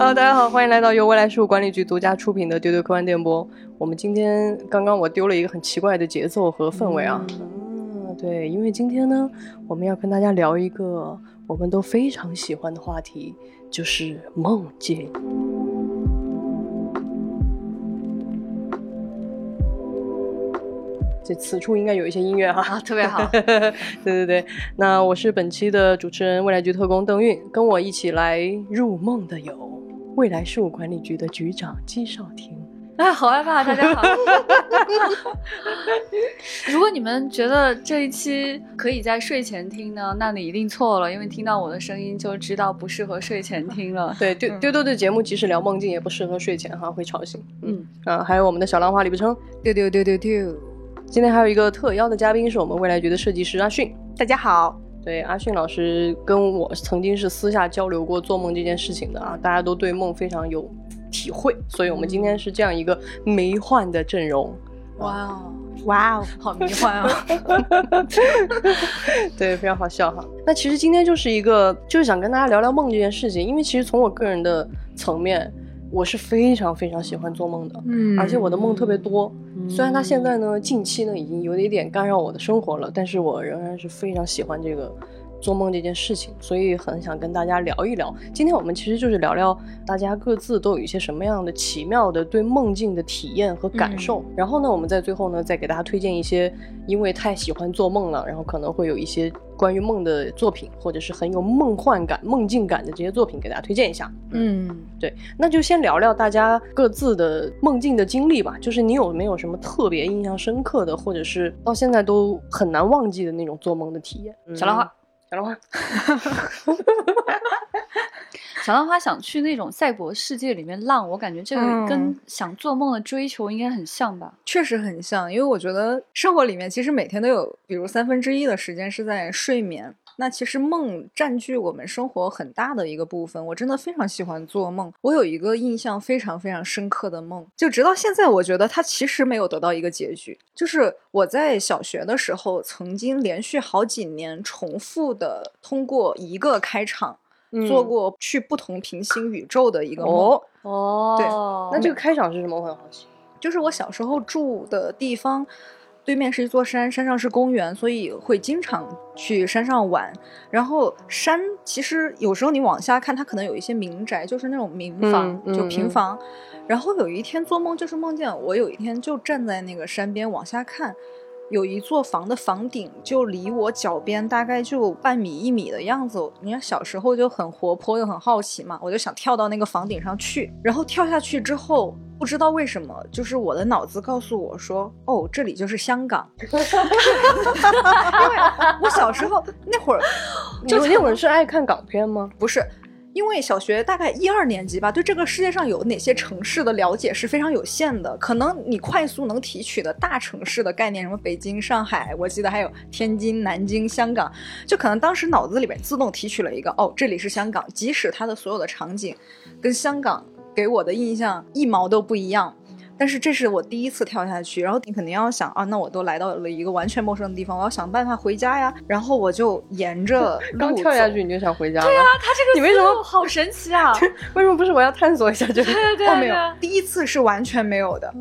Hello，大家好，欢迎来到由未来事务管理局独家出品的丢丢科幻电波。我们今天刚刚我丢了一个很奇怪的节奏和氛围啊。嗯，对，因为今天呢，我们要跟大家聊一个我们都非常喜欢的话题，就是梦境。这此处应该有一些音乐哈，啊，特别好。对对对，那我是本期的主持人，未来局特工邓韵，跟我一起来入梦的有未来事务管理局的局长姬少廷。啊，好害怕！大家好。如果你们觉得这一期可以在睡前听呢，那你一定错了，因为听到我的声音就知道不适合睡前听了。对，丢丢丢的节目即使聊梦境，也不适合睡前哈，会吵醒。嗯啊，还有我们的小浪花李不称，丢丢丢丢丢。今天还有一个特邀的嘉宾，是我们未来局的设计师阿迅。大家好。对，阿迅老师跟我曾经是私下交流过做梦这件事情的啊，大家都对梦非常有。体会，所以我们今天是这样一个迷幻的阵容。哇哦，哇哦，好迷幻啊！对，非常好笑哈。那其实今天就是一个，就是想跟大家聊聊梦这件事情，因为其实从我个人的层面，我是非常非常喜欢做梦的，嗯，而且我的梦特别多。虽然它现在呢，近期呢已经有一点干扰我的生活了，但是我仍然是非常喜欢这个。做梦这件事情，所以很想跟大家聊一聊。今天我们其实就是聊聊大家各自都有一些什么样的奇妙的对梦境的体验和感受。然后呢，我们在最后呢，再给大家推荐一些因为太喜欢做梦了，然后可能会有一些关于梦的作品，或者是很有梦幻感、梦境感的这些作品给大家推荐一下。嗯，对，那就先聊聊大家各自的梦境的经历吧。就是你有没有什么特别印象深刻的，或者是到现在都很难忘记的那种做梦的体验？小兰花。小浪花，小浪花想去那种赛博世界里面浪，我感觉这个跟想做梦的追求应该很像吧？确实很像，因为我觉得生活里面其实每天都有，比如三分之一的时间是在睡眠。那其实梦占据我们生活很大的一个部分，我真的非常喜欢做梦。我有一个印象非常非常深刻的梦，就直到现在，我觉得它其实没有得到一个结局。就是我在小学的时候，曾经连续好几年重复的通过一个开场，做过去不同平行宇宙的一个梦。哦，对，那这个开场是什么？我很好奇。就是我小时候住的地方。对面是一座山，山上是公园，所以会经常去山上玩。然后山其实有时候你往下看，它可能有一些民宅，就是那种民房，就平房。然后有一天做梦，就是梦见我有一天就站在那个山边往下看。有一座房的房顶就离我脚边大概就半米一米的样子。你看小时候就很活泼又很好奇嘛，我就想跳到那个房顶上去。然后跳下去之后，不知道为什么，就是我的脑子告诉我说：“哦，这里就是香港。”因为我小时候那会儿，就那会儿是爱看港片吗？不是。因为小学大概一二年级吧，对这个世界上有哪些城市的了解是非常有限的。可能你快速能提取的大城市的概念，什么北京、上海，我记得还有天津、南京、香港，就可能当时脑子里边自动提取了一个，哦，这里是香港。即使它的所有的场景跟香港给我的印象一毛都不一样。但是这是我第一次跳下去，然后你肯定要想啊，那我都来到了一个完全陌生的地方，我要想办法回家呀。然后我就沿着 刚跳下去你就想回家？对啊，他这个你为什么好神奇啊？为什么不是我要探索一下？就对对对，没有，第一次是完全没有的，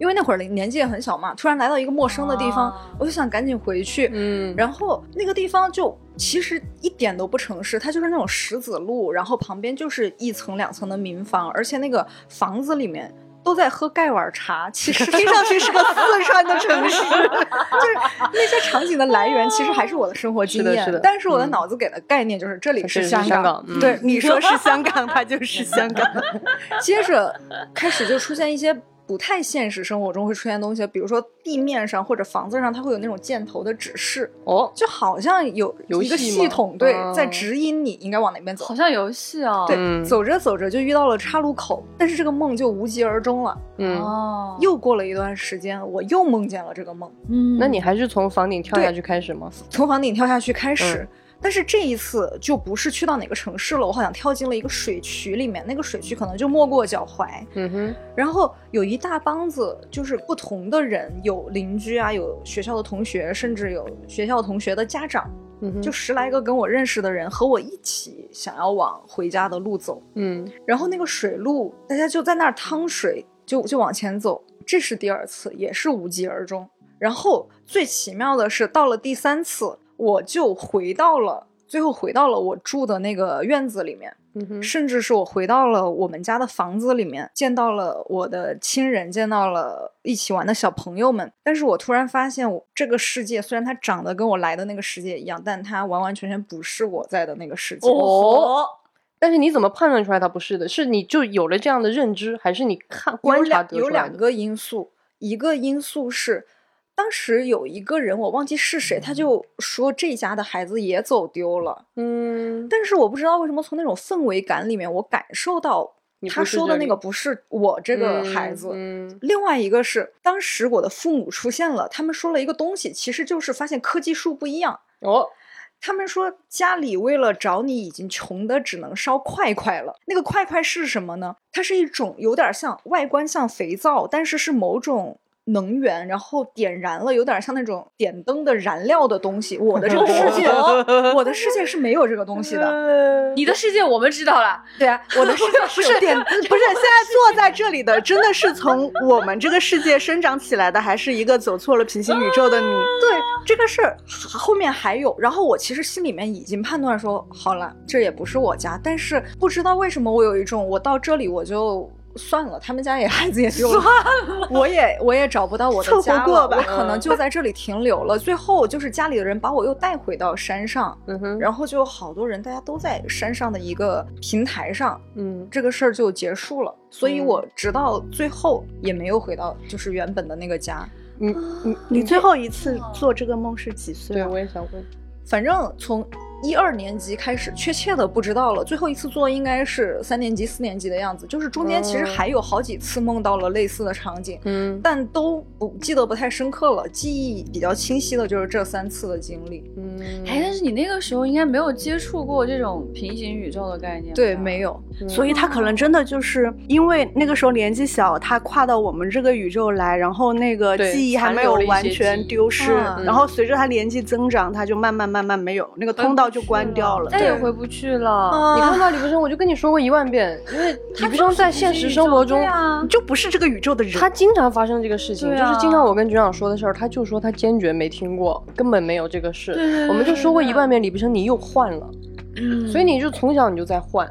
因为那会儿年纪也很小嘛，突然来到一个陌生的地方，我就想赶紧回去。嗯，然后那个地方就其实一点都不城市，它就是那种石子路，然后旁边就是一层两层的民房，而且那个房子里面。都在喝盖碗茶，其实听上去是个四川的城市，就是那些场景的来源，其实还是我的生活经验。但是我的脑子给的概念就是这里是香港，对你说是香港，它就是香港。接着开始就出现一些。不太现实，生活中会出现东西，比如说地面上或者房子上，它会有那种箭头的指示。哦，就好像有一个系统对在指引你应该往哪边走，好像游戏哦。对，走着走着就遇到了岔路口，但是这个梦就无疾而终了。嗯，哦，又过了一段时间，我又梦见了这个梦。嗯，那你还是从房顶跳下去开始吗？从房顶跳下去开始。但是这一次就不是去到哪个城市了，我好像跳进了一个水渠里面，那个水渠可能就没过脚踝。嗯哼，然后有一大帮子就是不同的人，有邻居啊，有学校的同学，甚至有学校同学的家长。嗯就十来个跟我认识的人和我一起想要往回家的路走。嗯，然后那个水路，大家就在那儿趟水，就就往前走。这是第二次，也是无疾而终。然后最奇妙的是，到了第三次，我就回到了，最后回到了我住的那个院子里面。甚至是我回到了我们家的房子里面，见到了我的亲人，见到了一起玩的小朋友们。但是我突然发现，我这个世界虽然它长得跟我来的那个世界一样，但它完完全全不是我在的那个世界。哦，但是你怎么判断出来它不是的？是你就有了这样的认知，还是你看观察得出来有两个因素，一个因素是。当时有一个人，我忘记是谁，他就说这家的孩子也走丢了。嗯，但是我不知道为什么从那种氛围感里面，我感受到他说的那个不是我这个孩子。嗯，另外一个是当时我的父母出现了，他们说了一个东西，其实就是发现科技树不一样。哦，他们说家里为了找你已经穷的只能烧块块了。那个块块是什么呢？它是一种有点像外观像肥皂，但是是某种。能源，然后点燃了，有点像那种点灯的燃料的东西。我的这个世界，我的世界是没有这个东西的。你的世界我们知道了。对啊，我的世界不是点，不是现在坐在这里的，真的是从我们这个世界生长起来的，还是一个走错了平行宇宙的你？对，这个事儿后面还有。然后我其实心里面已经判断说，好了，这也不是我家，但是不知道为什么我有一种，我到这里我就。算了，他们家也 孩子也丢了，我也我也找不到我的家了，我可能就在这里停留了。最后就是家里的人把我又带回到山上，嗯哼，然后就好多人，大家都在山上的一个平台上，嗯，这个事儿就结束了。所以我直到最后也没有回到就是原本的那个家。你你你最后一次做这个梦是几岁？对，我也想问。反正从。一二年级开始，确切的不知道了。最后一次做应该是三年级、四年级的样子，就是中间其实还有好几次梦到了类似的场景，嗯，但都不记得不太深刻了。记忆比较清晰的就是这三次的经历，嗯，哎，但是你那个时候应该没有接触过这种平行宇宙的概念，对，没有，所以他可能真的就是因为那个时候年纪小，他跨到我们这个宇宙来，然后那个记忆还没有完全丢失，然后随着他年纪增长，他就慢慢慢慢没有那个通道。就关掉了，再也回不去了。你看到李不生，我就跟你说过一万遍，因为李不生在现实生活中就不是这个宇宙的人，他经常发生这个事情，就是经常我跟局长说的事儿，他就说他坚决没听过，根本没有这个事。我们就说过一万遍，李不生你又换了，所以你就从小你就在换。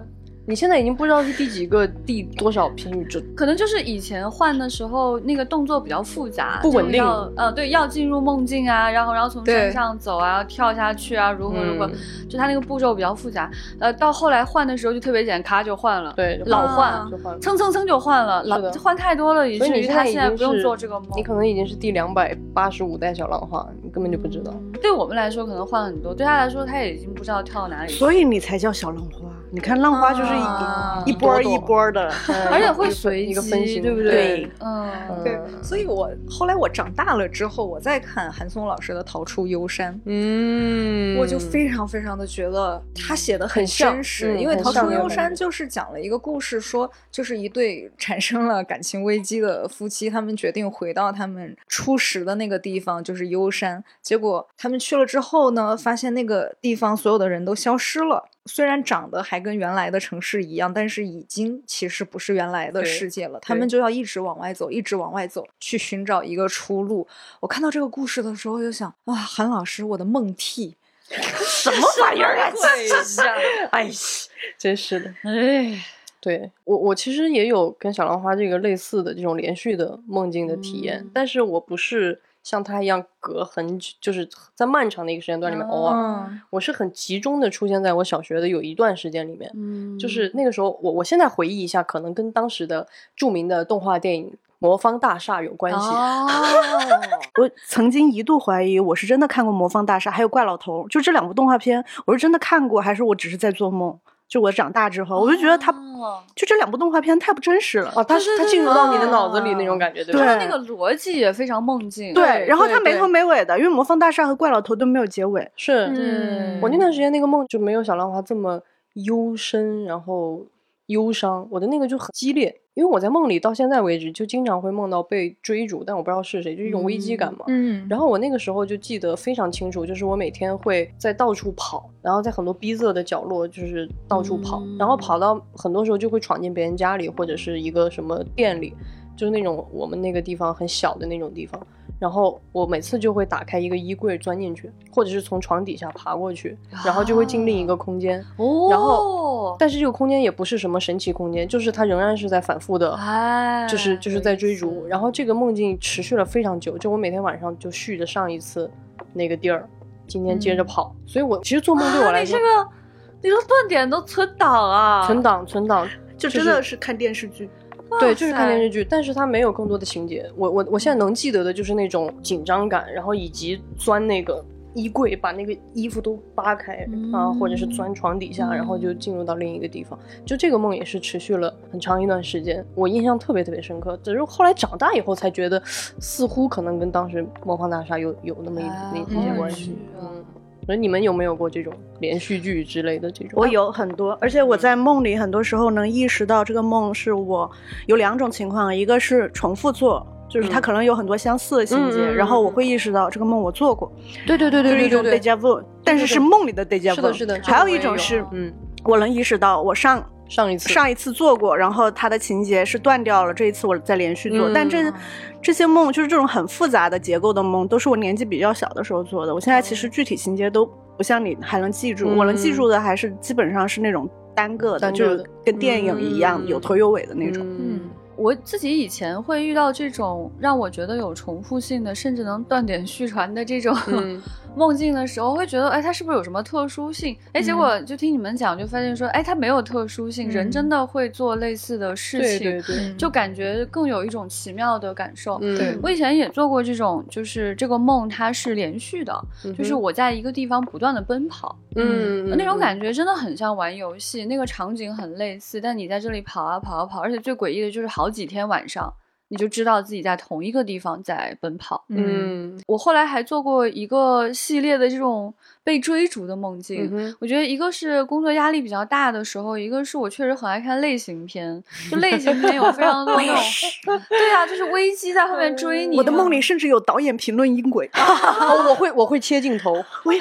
你现在已经不知道是第几个第多少平宇宙，可能就是以前换的时候那个动作比较复杂，不稳定。呃，对，要进入梦境啊，然后然后从山上走啊，跳下去啊，如何如何，就他那个步骤比较复杂。呃，到后来换的时候就特别简单，咔就换了。对，老换，蹭蹭蹭就换了，老换太多了，以至于他现在不用做这个梦。你可能已经是第两百八十五代小浪花，你根本就不知道。对我们来说可能换很多，对他来说他也已经不知道跳到哪里。所以你才叫小浪花。你看浪花就是一一波一波的，而且会随机，对不对？嗯，对。所以我后来我长大了之后，我再看韩松老师的《逃出幽山》，嗯，我就非常非常的觉得他写的很真实，因为《逃出幽山》就是讲了一个故事，说就是一对产生了感情危机的夫妻，他们决定回到他们初识的那个地方，就是幽山。结果他们去了之后呢，发现那个地方所有的人都消失了。虽然长得还跟原来的城市一样，但是已经其实不是原来的世界了。他们就要一直往外走，一直往外走，去寻找一个出路。我看到这个故事的时候，就想啊，韩老师，我的梦替，什么玩意儿啊？哎，真是的，哎，对我，我其实也有跟小浪花这个类似的这种连续的梦境的体验，但是我不是。像他一样隔很久，就是在漫长的一个时间段里面，偶尔，我是很集中的出现在我小学的有一段时间里面，嗯，就是那个时候，我我现在回忆一下，可能跟当时的著名的动画电影《魔方大厦》有关系。哦，我曾经一度怀疑我是真的看过《魔方大厦》，还有《怪老头》，就这两部动画片，我是真的看过，还是我只是在做梦？就我长大之后，我就觉得他，就这两部动画片太不真实了哦！他是他进入到你的脑子里那种感觉，对吧？他那个逻辑也非常梦境。对，然后他没头没尾的，因为魔方大厦和怪老头都没有结尾。是，我那段时间那个梦就没有小浪花这么幽深，然后忧伤。我的那个就很激烈，因为我在梦里到现在为止就经常会梦到被追逐，但我不知道是谁，就一种危机感嘛。嗯。然后我那个时候就记得非常清楚，就是我每天会在到处跑，然后在很多逼仄的角落就是到处跑，然后跑到很多时候就会闯进别人家里或者是一个什么店里，就是那种我们那个地方很小的那种地方。然后我每次就会打开一个衣柜钻进去，或者是从床底下爬过去，然后就会进另一个空间。哦。然后，但是这个空间也不是什么神奇空间，就是它仍然是在反复的，就是就是在追逐。然后这个梦境持续了非常久，就我每天晚上就续着上一次那个地儿，今天接着跑。所以我其实做梦对我来说，你这个你个断点都存档啊，存档存档，就真的是看电视剧。对，就是看电视剧，但是它没有更多的情节。我我我现在能记得的就是那种紧张感，然后以及钻那个衣柜，把那个衣服都扒开啊，或者是钻床底下，然后就进入到另一个地方。就这个梦也是持续了很长一段时间，我印象特别特别深刻。只是后来长大以后才觉得，似乎可能跟当时魔方大厦有有那么一那一些关系。嗯。那你们有没有过这种连续剧之类的这种？我有很多，而且我在梦里很多时候能意识到这个梦是我有两种情况，一个是重复做，就是它可能有很多相似的情节，然后我会意识到这个梦我做过。对对对对，就是一种 deja vu，但是是梦里的 deja vu。是的，是的。还有一种是，嗯，我能意识到我上上一次上一次做过，然后它的情节是断掉了，这一次我再连续做，但这。这些梦就是这种很复杂的结构的梦，都是我年纪比较小的时候做的。我现在其实具体情节都不像你还能记住，我能记住的还是基本上是那种单个的，就是跟电影一样有头有尾的那种。嗯，我自己以前会遇到这种让我觉得有重复性的，甚至能断点续传的这种。梦境的时候会觉得，哎，它是不是有什么特殊性？哎，结果就听你们讲，就发现说，哎，它没有特殊性，人真的会做类似的事情，就感觉更有一种奇妙的感受。对。我以前也做过这种，就是这个梦它是连续的，就是我在一个地方不断的奔跑，嗯，那种感觉真的很像玩游戏，那个场景很类似，但你在这里跑啊跑啊跑，而且最诡异的就是好几天晚上。你就知道自己在同一个地方在奔跑。嗯，我后来还做过一个系列的这种。被追逐的梦境，我觉得一个是工作压力比较大的时候，一个是我确实很爱看类型片，就类型片有非常多那种，对啊，就是危机在后面追你。我的梦里甚至有导演评论音轨，我会我会切镜头，我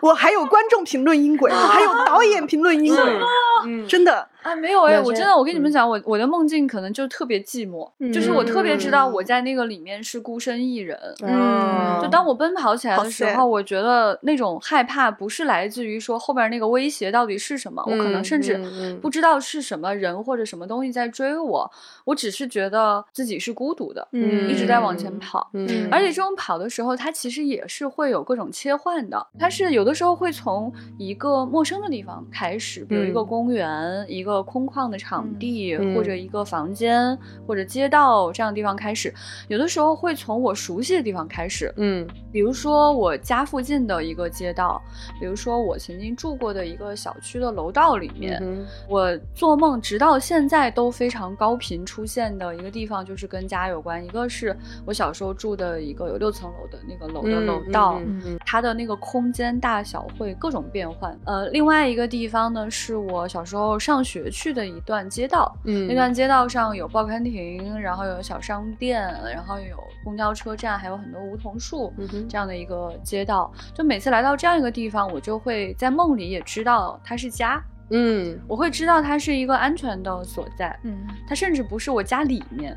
我还有观众评论音轨，还有导演评论音轨，真的啊没有哎，我真的我跟你们讲，我我的梦境可能就特别寂寞，就是我特别知道我在那个里面是孤身一人，嗯，就当我奔跑起来的时候，我觉得那种。害怕不是来自于说后边那个威胁到底是什么，我可能甚至不知道是什么人或者什么东西在追我，我只是觉得自己是孤独的，一直在往前跑。而且。这种跑的时候，它其实也是会有各种切换的，它是有的时候会从一个陌生的地方开始，比如一个公园、一个空旷的场地，或者一个房间或者街道这样的地方开始，有的时候会从我熟悉的地方开始，嗯，比如说我家附近的一个街。道，比如说我曾经住过的一个小区的楼道里面，我做梦直到现在都非常高频出现的一个地方，就是跟家有关。一个是我小时候住的一个有六层楼的那个楼的楼道，它的那个空间大小会各种变换。呃，另外一个地方呢，是我小时候上学去的一段街道，嗯那段街道上有报刊亭，然后有小商店，然后有公交车站，还有很多梧桐树这样的一个街道。就每次来到这。这样一个地方，我就会在梦里也知道它是家，嗯，我会知道它是一个安全的所在，嗯，它甚至不是我家里面，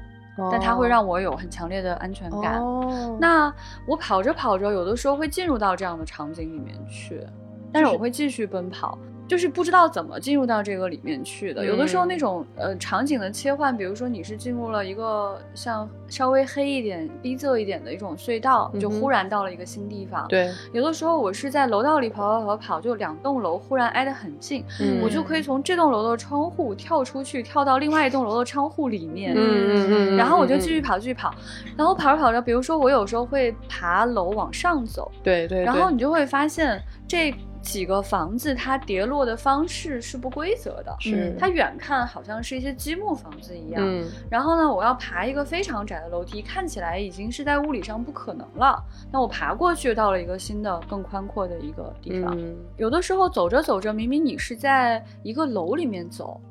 但它会让我有很强烈的安全感。哦，那我跑着跑着，有的时候会进入到这样的场景里面去，但是我会继续奔跑。就是不知道怎么进入到这个里面去的。有的时候那种呃场景的切换，比如说你是进入了一个像稍微黑一点、逼仄一点的一种隧道，就忽然到了一个新地方。对，有的时候我是在楼道里跑跑跑跑，就两栋楼忽然挨得很近，我就可以从这栋楼的窗户跳出去，跳到另外一栋楼的窗户里面。嗯嗯嗯。然后我就继续跑，继续跑，然后跑着跑着，比如说我有时候会爬楼往上走。对对。然后你就会发现这。几个房子，它跌落的方式是不规则的，是它远看好像是一些积木房子一样。嗯，然后呢，我要爬一个非常窄的楼梯，看起来已经是在物理上不可能了。那我爬过去，到了一个新的、更宽阔的一个地方。有的时候走着走着，明明你是在一个楼里面走。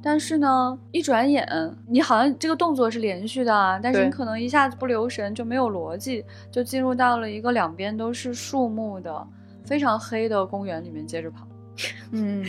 但是呢，一转眼，你好像这个动作是连续的啊，但是你可能一下子不留神就没有逻辑，就进入到了一个两边都是树木的非常黑的公园里面接着跑。嗯，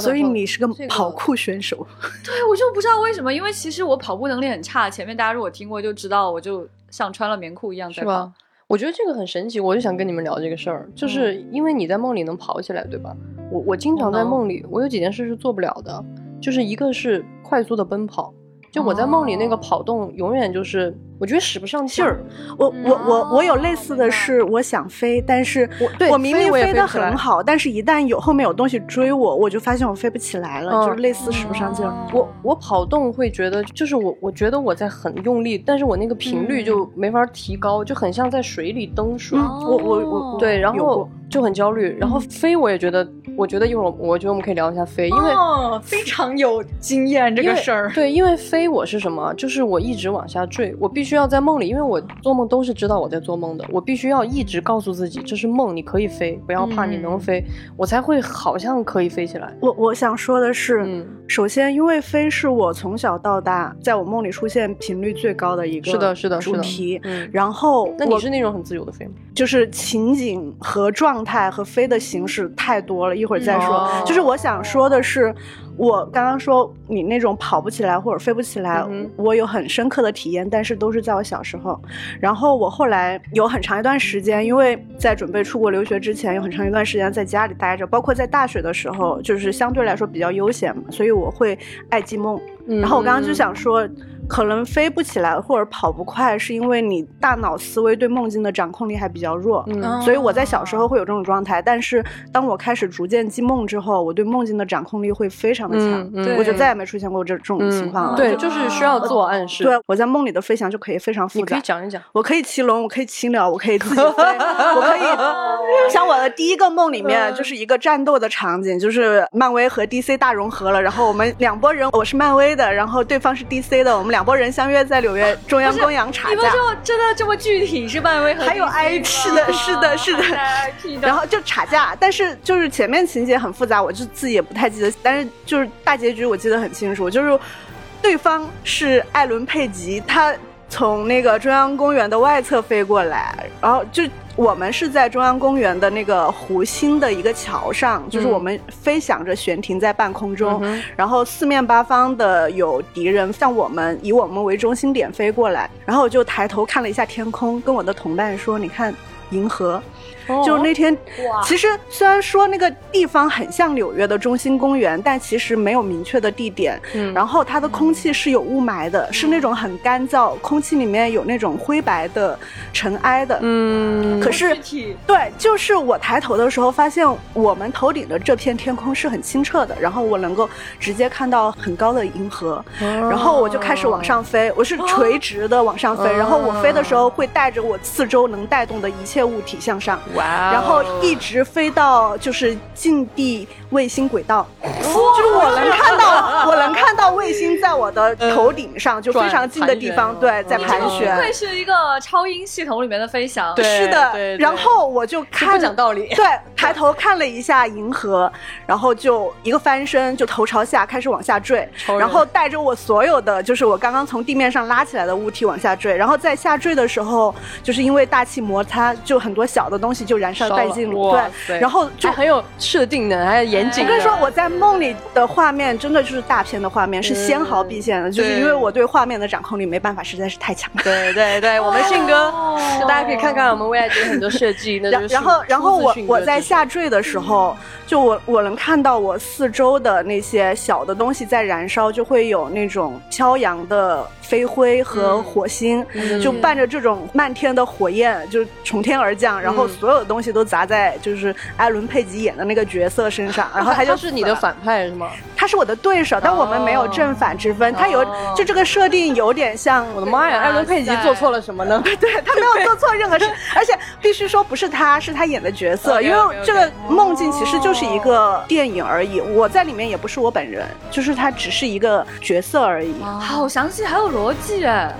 所以你是个跑酷选手。对，我就不知道为什么，因为其实我跑步能力很差。前面大家如果听过就知道，我就像穿了棉裤一样在跑。我觉得这个很神奇，我就想跟你们聊这个事儿，就是因为你在梦里能跑起来，对吧？我我经常在梦里，我有几件事是做不了的，就是一个是快速的奔跑，就我在梦里那个跑动永远就是。我觉得使不上劲儿，我我我我有类似的是，我想飞，但是我我明明飞得很好，但是一旦有后面有东西追我，我就发现我飞不起来了，就是类似使不上劲儿。我我跑动会觉得，就是我我觉得我在很用力，但是我那个频率就没法提高，就很像在水里蹬水。我我我对，然后就很焦虑。然后飞我也觉得，我觉得一会儿我觉得我们可以聊一下飞，因为哦非常有经验这个事儿。对，因为飞我是什么？就是我一直往下坠，我必须。需要在梦里，因为我做梦都是知道我在做梦的，我必须要一直告诉自己这是梦，你可以飞，不要怕，你能飞，我才会好像可以飞起来。我我想说的是，首先，因为飞是我从小到大在我梦里出现频率最高的一个，是的，是的，主题。然后，那你是那种很自由的飞吗？就是情景和状态和飞的形式太多了，一会儿再说。就是我想说的是。我刚刚说你那种跑不起来或者飞不起来，我有很深刻的体验，但是都是在我小时候。然后我后来有很长一段时间，因为在准备出国留学之前，有很长一段时间在家里待着，包括在大学的时候，就是相对来说比较悠闲嘛，所以我会爱记梦。然后我刚刚就想说。可能飞不起来或者跑不快，是因为你大脑思维对梦境的掌控力还比较弱。嗯，所以我在小时候会有这种状态，但是当我开始逐渐记梦之后，我对梦境的掌控力会非常的强。嗯，我就再也没出现过这这种情况了。对，就是需要自我暗示。对，我在梦里的飞翔就可以非常复杂。你可以讲一讲。我可以骑龙，我可以骑鸟，我可以自己飞，我可以。像我的第一个梦里面就是一个战斗的场景，就是漫威和 DC 大融合了，然后我们两拨人，我是漫威的，然后对方是 DC 的，我们两。两拨人相约在纽约中央公园吵架，你们就真的这么具体？是漫威和还有 IP 的，是的，是的，然后就吵架，但是就是前面情节很复杂，我就自己也不太记得，但是就是大结局我记得很清楚，就是对方是艾伦佩吉，他从那个中央公园的外侧飞过来，然后就。我们是在中央公园的那个湖心的一个桥上，就是我们飞翔着悬停在半空中，然后四面八方的有敌人向我们以我们为中心点飞过来，然后我就抬头看了一下天空，跟我的同伴说：“你看，银河。”就是那天，其实虽然说那个地方很像纽约的中心公园，但其实没有明确的地点。嗯，然后它的空气是有雾霾的，是那种很干燥，空气里面有那种灰白的尘埃的。嗯，可是对，就是我抬头的时候，发现我们头顶的这片天空是很清澈的，然后我能够直接看到很高的银河，然后我就开始往上飞，我是垂直的往上飞，然后我飞的时候会带着我四周能带动的一切物体向上。然后一直飞到就是近地卫星轨道，就是我能看到，我能看到卫星在我的头顶上，就非常近的地方，对，在盘旋。不愧是一个超音系统里面的飞翔，是的。然后我就看，不讲道理。对，抬头看了一下银河，然后就一个翻身，就头朝下开始往下坠，然后带着我所有的，就是我刚刚从地面上拉起来的物体往下坠。然后在下坠的时候，就是因为大气摩擦，就很多小的东西。就燃烧殆尽了，对，然后就很有设定的，还有严谨。我跟你说，我在梦里的画面真的就是大片的画面，是纤毫毕现的，就是因为我对画面的掌控力没办法，实在是太强了。对对对，我们信哥，大家可以看看我们未来节很多设计。然然后然后我我在下坠的时候，就我我能看到我四周的那些小的东西在燃烧，就会有那种飘扬的。飞灰和火星就伴着这种漫天的火焰，就从天而降，然后所有的东西都砸在就是艾伦佩吉演的那个角色身上，然后他就是你的反派是吗？他是我的对手，但我们没有正反之分。他有就这个设定有点像，我的妈呀，艾伦佩吉做错了什么呢？对 他没有做错任何事，而且必须说不是他，是他演的角色，因为这个梦境其实就是一个电影而已，我在里面也不是我本人，就是他只是一个角色而已。好详细，还有。逻辑哎，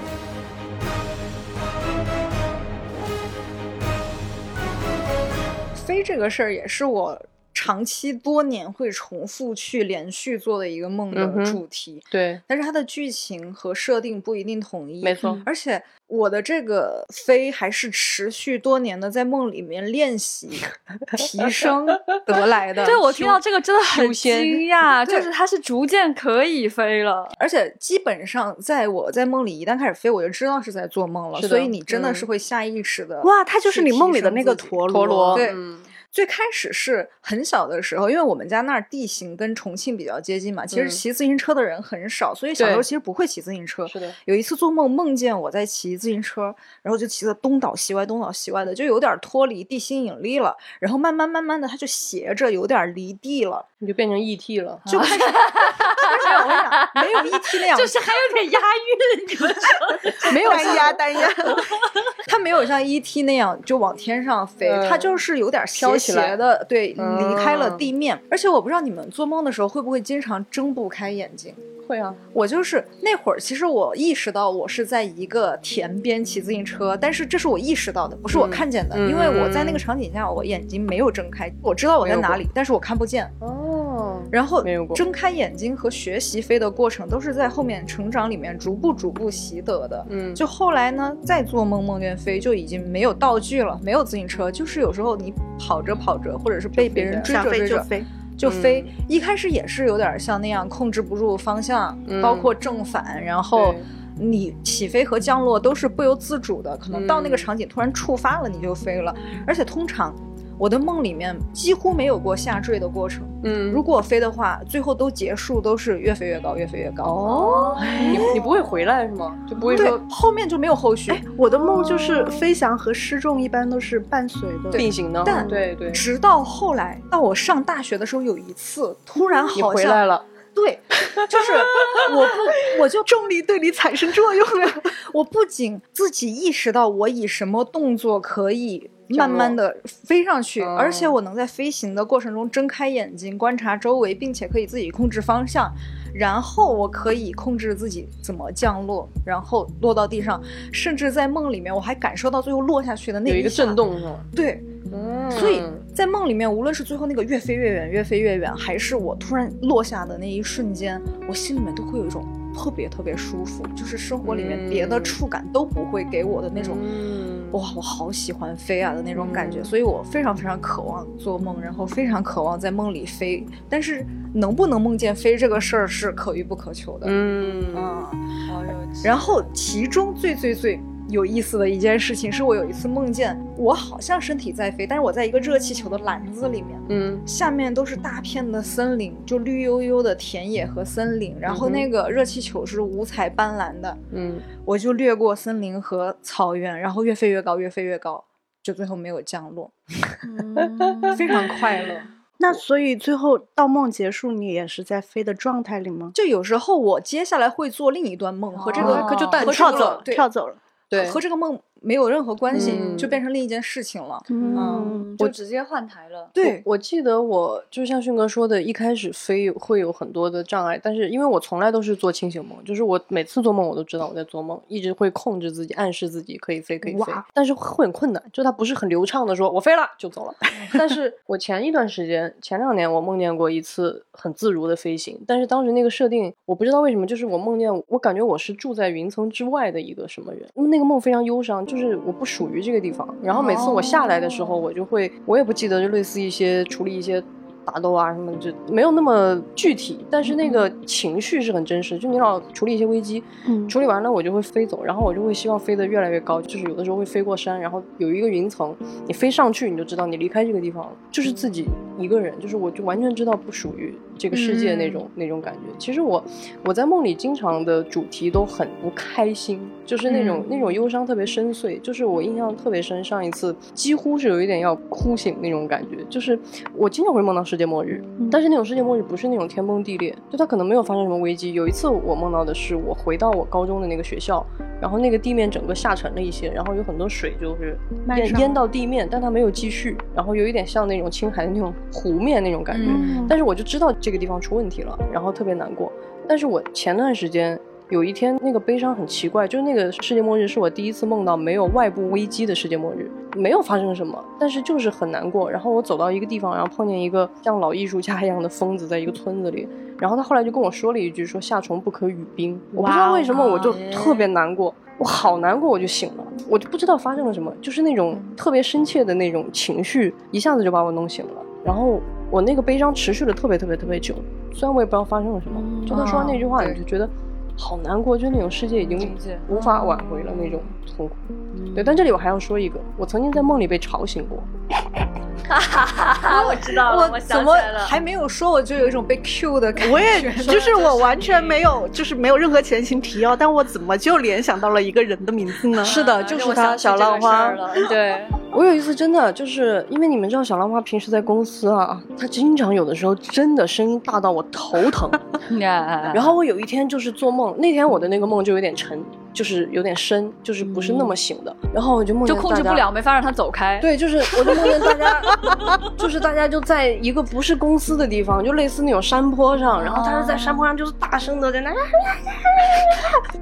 飞这个事儿也是我。长期多年会重复去连续做的一个梦的主题。对，但是它的剧情和设定不一定统一。没错，而且我的这个飞还是持续多年的在梦里面练习 提升得来的。对我听到这个真的很惊讶，就是它是逐渐可以飞了，而且基本上在我在梦里一旦开始飞，我就知道是在做梦了。所以你真的是会下意识的哇，它就是你梦里的那个陀螺，对。最开始是很小的时候，因为我们家那儿地形跟重庆比较接近嘛，其实骑自行车的人很少，所以小时候其实不会骑自行车。是的。有一次做梦梦见我在骑自行车，然后就骑的东倒西歪，东倒西歪的，就有点脱离地心引力了。然后慢慢慢慢的，它就斜着有点离地了，你就变成 ET 了，就开始。没有 ET 那样，就是还有点押韵，你们说没有单压单押，它没有像 ET 那样就往天上飞，它就是有点斜斜的，对，离开了地面。而且我不知道你们做梦的时候会不会经常睁不开眼睛。会啊，我就是那会儿，其实我意识到我是在一个田边骑自行车，但是这是我意识到的，不是我看见的，因为我在那个场景下，我眼睛没有睁开，我知道我在哪里，但是我看不见。哦，然后睁开眼睛和学习飞的过程都是在后面成长里面逐步逐步习得的。嗯，就后来呢，再做梦梦见飞，就已经没有道具了，没有自行车，就是有时候你跑着跑着，或者是被别人追着追着。就飞，一开始也是有点像那样控制不住方向，包括正反，然后你起飞和降落都是不由自主的，可能到那个场景突然触发了你就飞了，而且通常。我的梦里面几乎没有过下坠的过程。嗯，如果飞的话，最后都结束都是越飞越高，越飞越高。哦，你你不会回来是吗？就不会说后面就没有后续。我的梦就是飞翔和失重一般都是伴随的并行的。但对对，直到后来到我上大学的时候，有一次突然好像回来了。对，就是 我不我就重力对你产生作用了。我不仅自己意识到我以什么动作可以。慢慢的飞上去，而且我能在飞行的过程中睁开眼睛观察周围，并且可以自己控制方向，然后我可以控制自己怎么降落，然后落到地上，甚至在梦里面我还感受到最后落下去的那一个震动是吗？对，所以在梦里面，无论是最后那个越飞越远，越飞越远，还是我突然落下的那一瞬间，我心里面都会有一种特别特别舒服，就是生活里面别的触感都不会给我的那种。哇，我好喜欢飞啊的那种感觉，所以我非常非常渴望做梦，然后非常渴望在梦里飞。但是能不能梦见飞这个事儿是可遇不可求的。嗯啊，好有。然后其中最最最。有意思的一件事情是我有一次梦见我好像身体在飞，但是我在一个热气球的篮子里面，嗯，下面都是大片的森林，就绿油油的田野和森林，然后那个热气球是五彩斑斓的，嗯，我就掠过森林和草原，然后越飞越高，越飞越高，就最后没有降落，非常快乐。那所以最后到梦结束，你也是在飞的状态里吗？就有时候我接下来会做另一段梦，和这个就跳走，跳走了。对，和这个梦没有任何关系，就变成另一件事情了。嗯，我直接换台了。对，我记得我就像迅哥说的，一开始飞会有很多的障碍，但是因为我从来都是做清醒梦，就是我每次做梦我都知道我在做梦，一直会控制自己，暗示自己可以飞，可以飞，但是会很困难，就它不是很流畅的说，我飞了就走了。但是我前一段时间，前两年我梦见过一次很自如的飞行，但是当时那个设定我不知道为什么，就是我梦见我感觉我是住在云层之外的一个什么人，那。个梦非常忧伤，就是我不属于这个地方。然后每次我下来的时候，我就会，我也不记得，就类似一些处理一些。打斗啊什么就没有那么具体，但是那个情绪是很真实。就你老处理一些危机，处理完了我就会飞走，然后我就会希望飞得越来越高。就是有的时候会飞过山，然后有一个云层，你飞上去你就知道你离开这个地方了，就是自己一个人，就是我就完全知道不属于这个世界那种那种感觉。其实我我在梦里经常的主题都很不开心，就是那种那种忧伤特别深邃。就是我印象特别深，上一次几乎是有一点要哭醒那种感觉。就是我经常会梦到。世界末日，但是那种世界末日不是那种天崩地裂，就它可能没有发生什么危机。有一次我梦到的是，我回到我高中的那个学校，然后那个地面整个下沉了一些，然后有很多水就是淹淹到地面，但它没有继续，然后有一点像那种青海的那种湖面那种感觉。但是我就知道这个地方出问题了，然后特别难过。但是我前段时间。有一天那个悲伤很奇怪，就是那个世界末日是我第一次梦到没有外部危机的世界末日，没有发生什么，但是就是很难过。然后我走到一个地方，然后碰见一个像老艺术家一样的疯子，在一个村子里。然后他后来就跟我说了一句：“说夏虫不可语冰。”我不知道为什么我就特别难过，我好难过，我就醒了，我就不知道发生了什么，就是那种特别深切的那种情绪，一下子就把我弄醒了。然后我那个悲伤持续了特别特别特别久，虽然我也不知道发生了什么，就他说完那句话，你就觉得好难过，就那种世界已经无法挽回了那种痛苦。对，但这里我还要说一个，我曾经在梦里被吵醒过。哈哈哈哈我知道了，我怎么还没有说，我就有一种被 Q 的感觉。我也 就是我完全没有，就是没有任何前情提要，但我怎么就联想到了一个人的名字呢？是的，就是他，小浪花。对。我有一次真的就是因为你们知道小浪花平时在公司啊，他经常有的时候真的声音大到我头疼。然后我有一天就是做梦，那天我的那个梦就有点沉，就是有点深，就是不是那么醒的。然后我就梦就控制不了，没法让他走开。对，就是我就梦见大家，就是大家就在一个不是公司的地方，就类似那种山坡上，然后他是在山坡上就是大声的在那，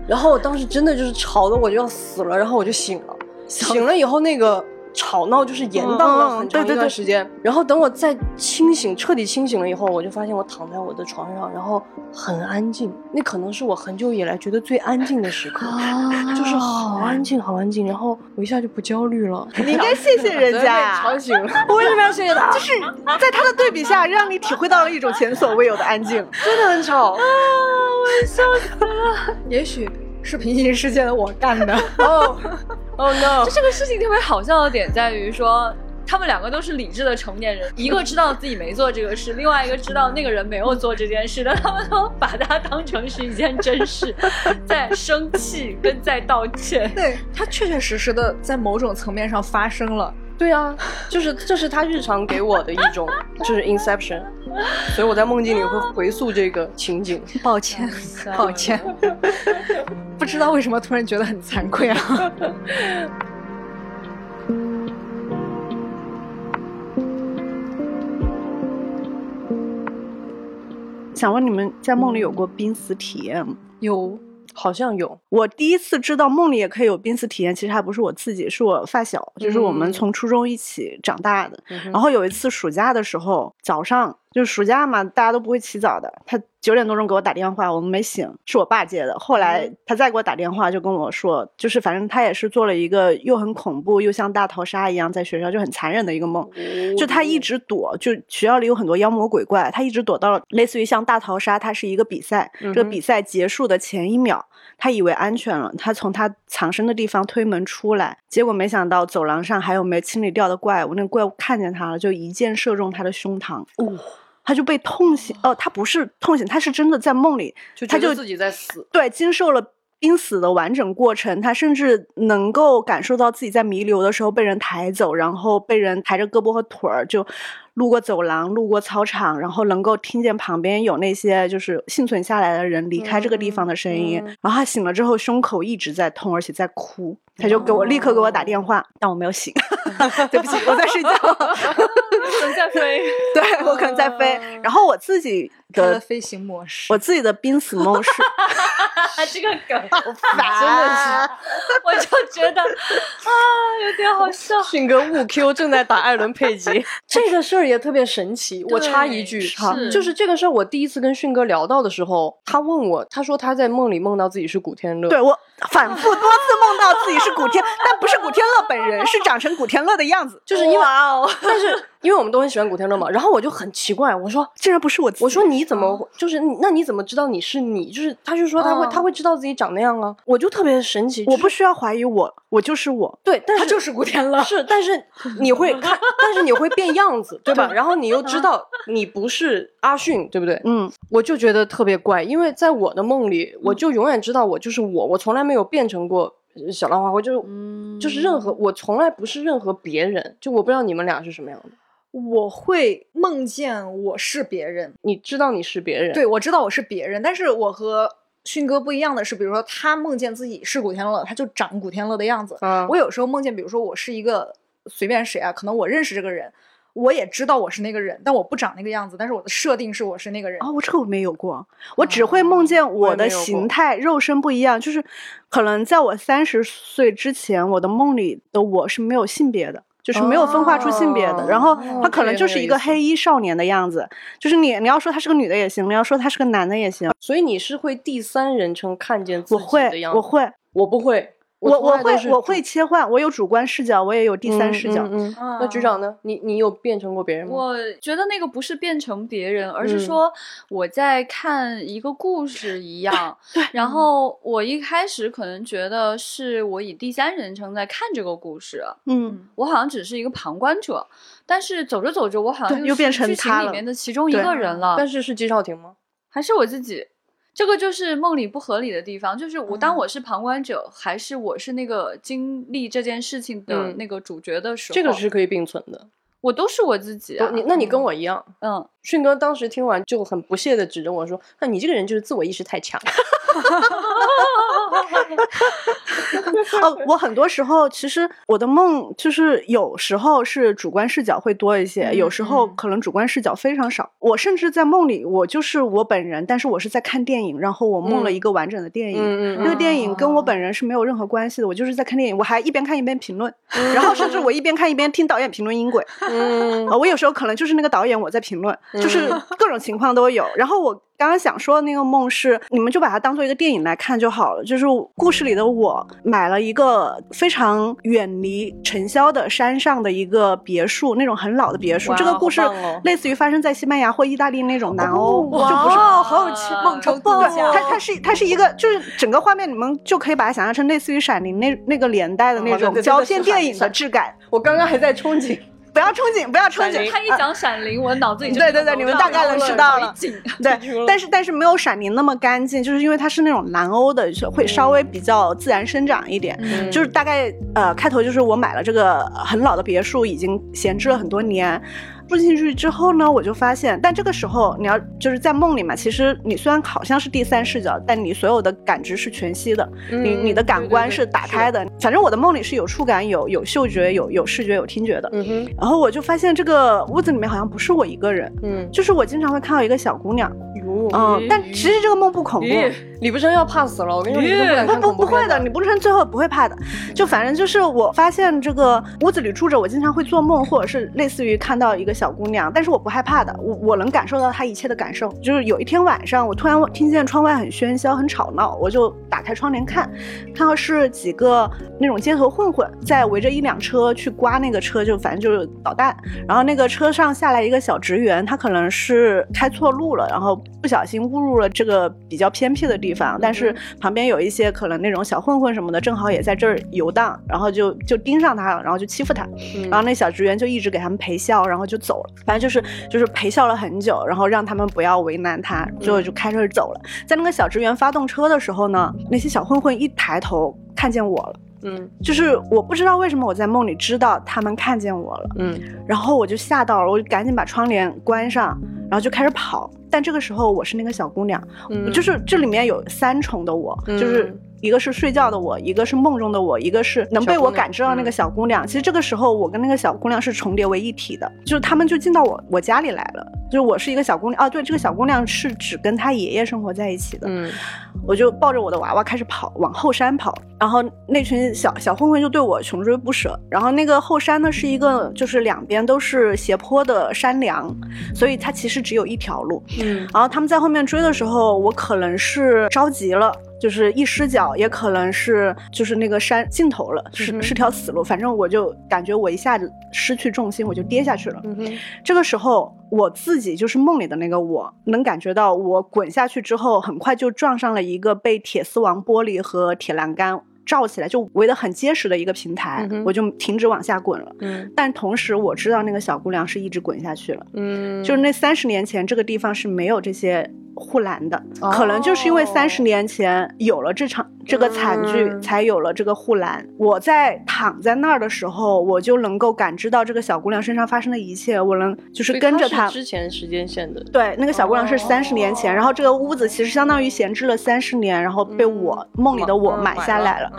然后我当时真的就是吵的我就要死了，然后我就醒了，醒了以后那个。吵闹就是延宕了很长一段时间，然后等我再清醒、彻底清醒了以后，我就发现我躺在我的床上，然后很安静。那可能是我很久以来觉得最安静的时刻，就是好安静、好安静。然后我一下就不焦虑了。你应该谢谢人家，吵醒了。我为什么要谢谢他？就是在他的对比下，让你体会到了一种前所未有的安静，真的很吵啊！我笑死了。也许。是平行世界的我干的哦，Oh no！就 这个事情特别好笑的点在于说，他们两个都是理智的成年人，一个知道自己没做这个事，另外一个知道那个人没有做这件事，但他们都把它当成是一件真事，在生气跟在道歉。对他确确实实的在某种层面上发生了。对啊，就是这是他日常给我的一种，就是 inception，所以我在梦境里会回溯这个情景。抱歉，抱歉，不知道为什么突然觉得很惭愧啊。想问你们在梦里有过濒死体验吗？有。好像有，我第一次知道梦里也可以有濒死体验，其实还不是我自己，是我发小，就是我们从初中一起长大的。然后有一次暑假的时候，早上。就是暑假嘛，大家都不会起早的。他九点多钟给我打电话，我们没醒，是我爸接的。后来他再给我打电话，就跟我说，就是反正他也是做了一个又很恐怖又像大逃杀一样，在学校就很残忍的一个梦。就他一直躲，就学校里有很多妖魔鬼怪，他一直躲到了类似于像大逃杀，它是一个比赛。这个比赛结束的前一秒，他以为安全了，他从他藏身的地方推门出来，结果没想到走廊上还有没清理掉的怪物，那个怪物看见他了，就一箭射中他的胸膛。哦他就被痛醒，哦，他不是痛醒，他是真的在梦里，他就自己在死，对，经受了濒死的完整过程，他甚至能够感受到自己在弥留的时候被人抬走，然后被人抬着胳膊和腿儿就。路过走廊，路过操场，然后能够听见旁边有那些就是幸存下来的人离开这个地方的声音。然后他醒了之后，胸口一直在痛，而且在哭。他就给我立刻给我打电话，但我没有醒，对不起，我在睡觉，可能在飞。对我可能在飞。然后我自己的飞行模式，我自己的濒死梦是 这个梗，真的是，我就觉得啊，有点好笑。迅哥误 Q 正在打艾伦佩吉，这个事儿。也特别神奇。我插一句哈，就是这个事儿，我第一次跟迅哥聊到的时候，他问我，他说他在梦里梦到自己是古天乐。对我反复多次梦到自己是古天，但不是古天乐本人，是长成古天乐的样子。就是因为，但是 因为我们都很喜欢古天乐嘛，然后我就很奇怪，我说 竟然不是我。我说你怎么就是那你怎么知道你是你？就是他就说他会他会知道自己长那样啊，我就特别神奇。我不需要怀疑我，我就是我。对，但是他就是古天乐。是，但是你会看，但是你会变样子，对吧？然后你又知道你不是阿迅，对不对？嗯，我就觉得特别怪，因为在我的梦里，我就永远知道我就是我，我从来没有变成过小浪花，我就就是任何，我从来不是任何别人，就我不知道你们俩是什么样的。我会梦见我是别人，你知道你是别人，对我知道我是别人，但是我和迅哥不一样的是，比如说他梦见自己是古天乐，他就长古天乐的样子。我有时候梦见，比如说我是一个随便谁啊，可能我认识这个人，我也知道我是那个人，但我不长那个样子，但是我的设定是我是那个人。哦，我这个我没有过，我只会梦见我的形态、肉身不一样，就是可能在我三十岁之前，我的梦里的我是没有性别的。就是没有分化出性别的，然后他可能就是一个黑衣少年的样子，就是你你要说他是个女的也行，你要说他是个男的也行。所以你是会第三人称看见自己的样子？我会，我会，我不会。我我会我会切换，我有主观视角，我也有第三视角。嗯，那局长呢？你你有变成过别人吗？我觉得那个不是变成别人，而是说我在看一个故事一样。对。然后我一开始可能觉得是我以第三人称在看这个故事。嗯。我好像只是一个旁观者，但是走着走着，我好像又变成剧情里面的其中一个人了。但是是季少廷吗？还是我自己？这个就是梦里不合理的地方，就是我当我是旁观者，还是我是那个经历这件事情的那个主角的时候，这个是可以并存的。我都是我自己啊，你那你跟我一样，嗯，迅哥当时听完就很不屑的指着我说：“那你这个人就是自我意识太强。” 哦，我很多时候其实我的梦就是有时候是主观视角会多一些，有时候可能主观视角非常少。我甚至在梦里，我就是我本人，但是我是在看电影，然后我梦了一个完整的电影，那个电影跟我本人是没有任何关系的，我就是在看电影，我还一边看一边评论，然后甚至我一边看一边听导演评论音轨。嗯，我有时候可能就是那个导演我在评论，就是各种情况都有。然后我。刚刚想说的那个梦是，你们就把它当做一个电影来看就好了。就是故事里的我买了一个非常远离尘嚣的山上的一个别墅，那种很老的别墅。这个故事类似于发生在西班牙或意大利那种南欧，就不是好有梦中度假。它它是它是一个，就是整个画面你们就可以把它想象成类似于《闪灵》那那个年代的那种胶片电影的质感。我刚刚还在憧憬。不要憧憬，不要憧憬。他一讲《闪灵》，我脑子里就对对对，你们大概能知道了。对，但是但是没有《闪灵》那么干净，就是因为它是那种南欧的，会稍微比较自然生长一点。就是大概呃，开头就是我买了这个很老的别墅，已经闲置了很多年。住进去之后呢，我就发现，但这个时候你要就是在梦里嘛，其实你虽然好像是第三视角，但你所有的感知是全息的，你你的感官是打开的。反正我的梦里是有触感、有有嗅觉、有有视觉、有听觉的。嗯哼。然后我就发现这个屋子里面好像不是我一个人，嗯，就是我经常会看到一个小姑娘。嗯，但其实这个梦不恐怖。李不生要怕死了，我跟你说，不不不会的，李不生最后不会怕的。就反正就是我发现这个屋子里住着，我经常会做梦，或者是类似于看到一个小姑娘，但是我不害怕的，我我能感受到她一切的感受。就是有一天晚上，我突然听见窗外很喧嚣、很吵闹，我就打开窗帘看，看到是几个那种街头混混在围着一辆车去刮那个车，就反正就是捣蛋。然后那个车上下来一个小职员，他可能是开错路了，然后不小心误入了这个比较偏僻的地。地方，但是旁边有一些可能那种小混混什么的，正好也在这儿游荡，然后就就盯上他了，然后就欺负他，然后那小职员就一直给他们陪笑，然后就走了，反正就是就是陪笑了很久，然后让他们不要为难他，最后就开车走了。在那个小职员发动车的时候呢，那些小混混一抬头看见我了，嗯，就是我不知道为什么我在梦里知道他们看见我了，嗯，然后我就吓到了，我就赶紧把窗帘关上，然后就开始跑。但这个时候我是那个小姑娘，就是这里面有三重的我，就是一个是睡觉的我，一个是梦中的我，一个是能被我感知到那个小姑娘。其实这个时候我跟那个小姑娘是重叠为一体的，就是他们就进到我我家里来了，就是我是一个小姑娘哦，对，这个小姑娘是只跟她爷爷生活在一起的。嗯，我就抱着我的娃娃开始跑，往后山跑，然后那群小小混混就对我穷追不舍。然后那个后山呢是一个就是两边都是斜坡的山梁，所以它其实只有一条路。嗯，然后他们在后面追的时候，我可能是着急了，就是一失脚，也可能是就是那个山尽头了，是是条死路。反正我就感觉我一下子失去重心，我就跌下去了。这个时候我自己就是梦里的那个我，能感觉到我滚下去之后，很快就撞上了一个被铁丝网玻璃和铁栏杆。罩起来就围得很结实的一个平台，我就停止往下滚了。嗯，但同时我知道那个小姑娘是一直滚下去了。嗯，就是那三十年前这个地方是没有这些。护栏的，可能就是因为三十年前有了这场这个惨剧，才有了这个护栏。我在躺在那儿的时候，我就能够感知到这个小姑娘身上发生的一切。我能就是跟着她之前时间线的。对，那个小姑娘是三十年前，然后这个屋子其实相当于闲置了三十年，然后被我梦里的我买下来了。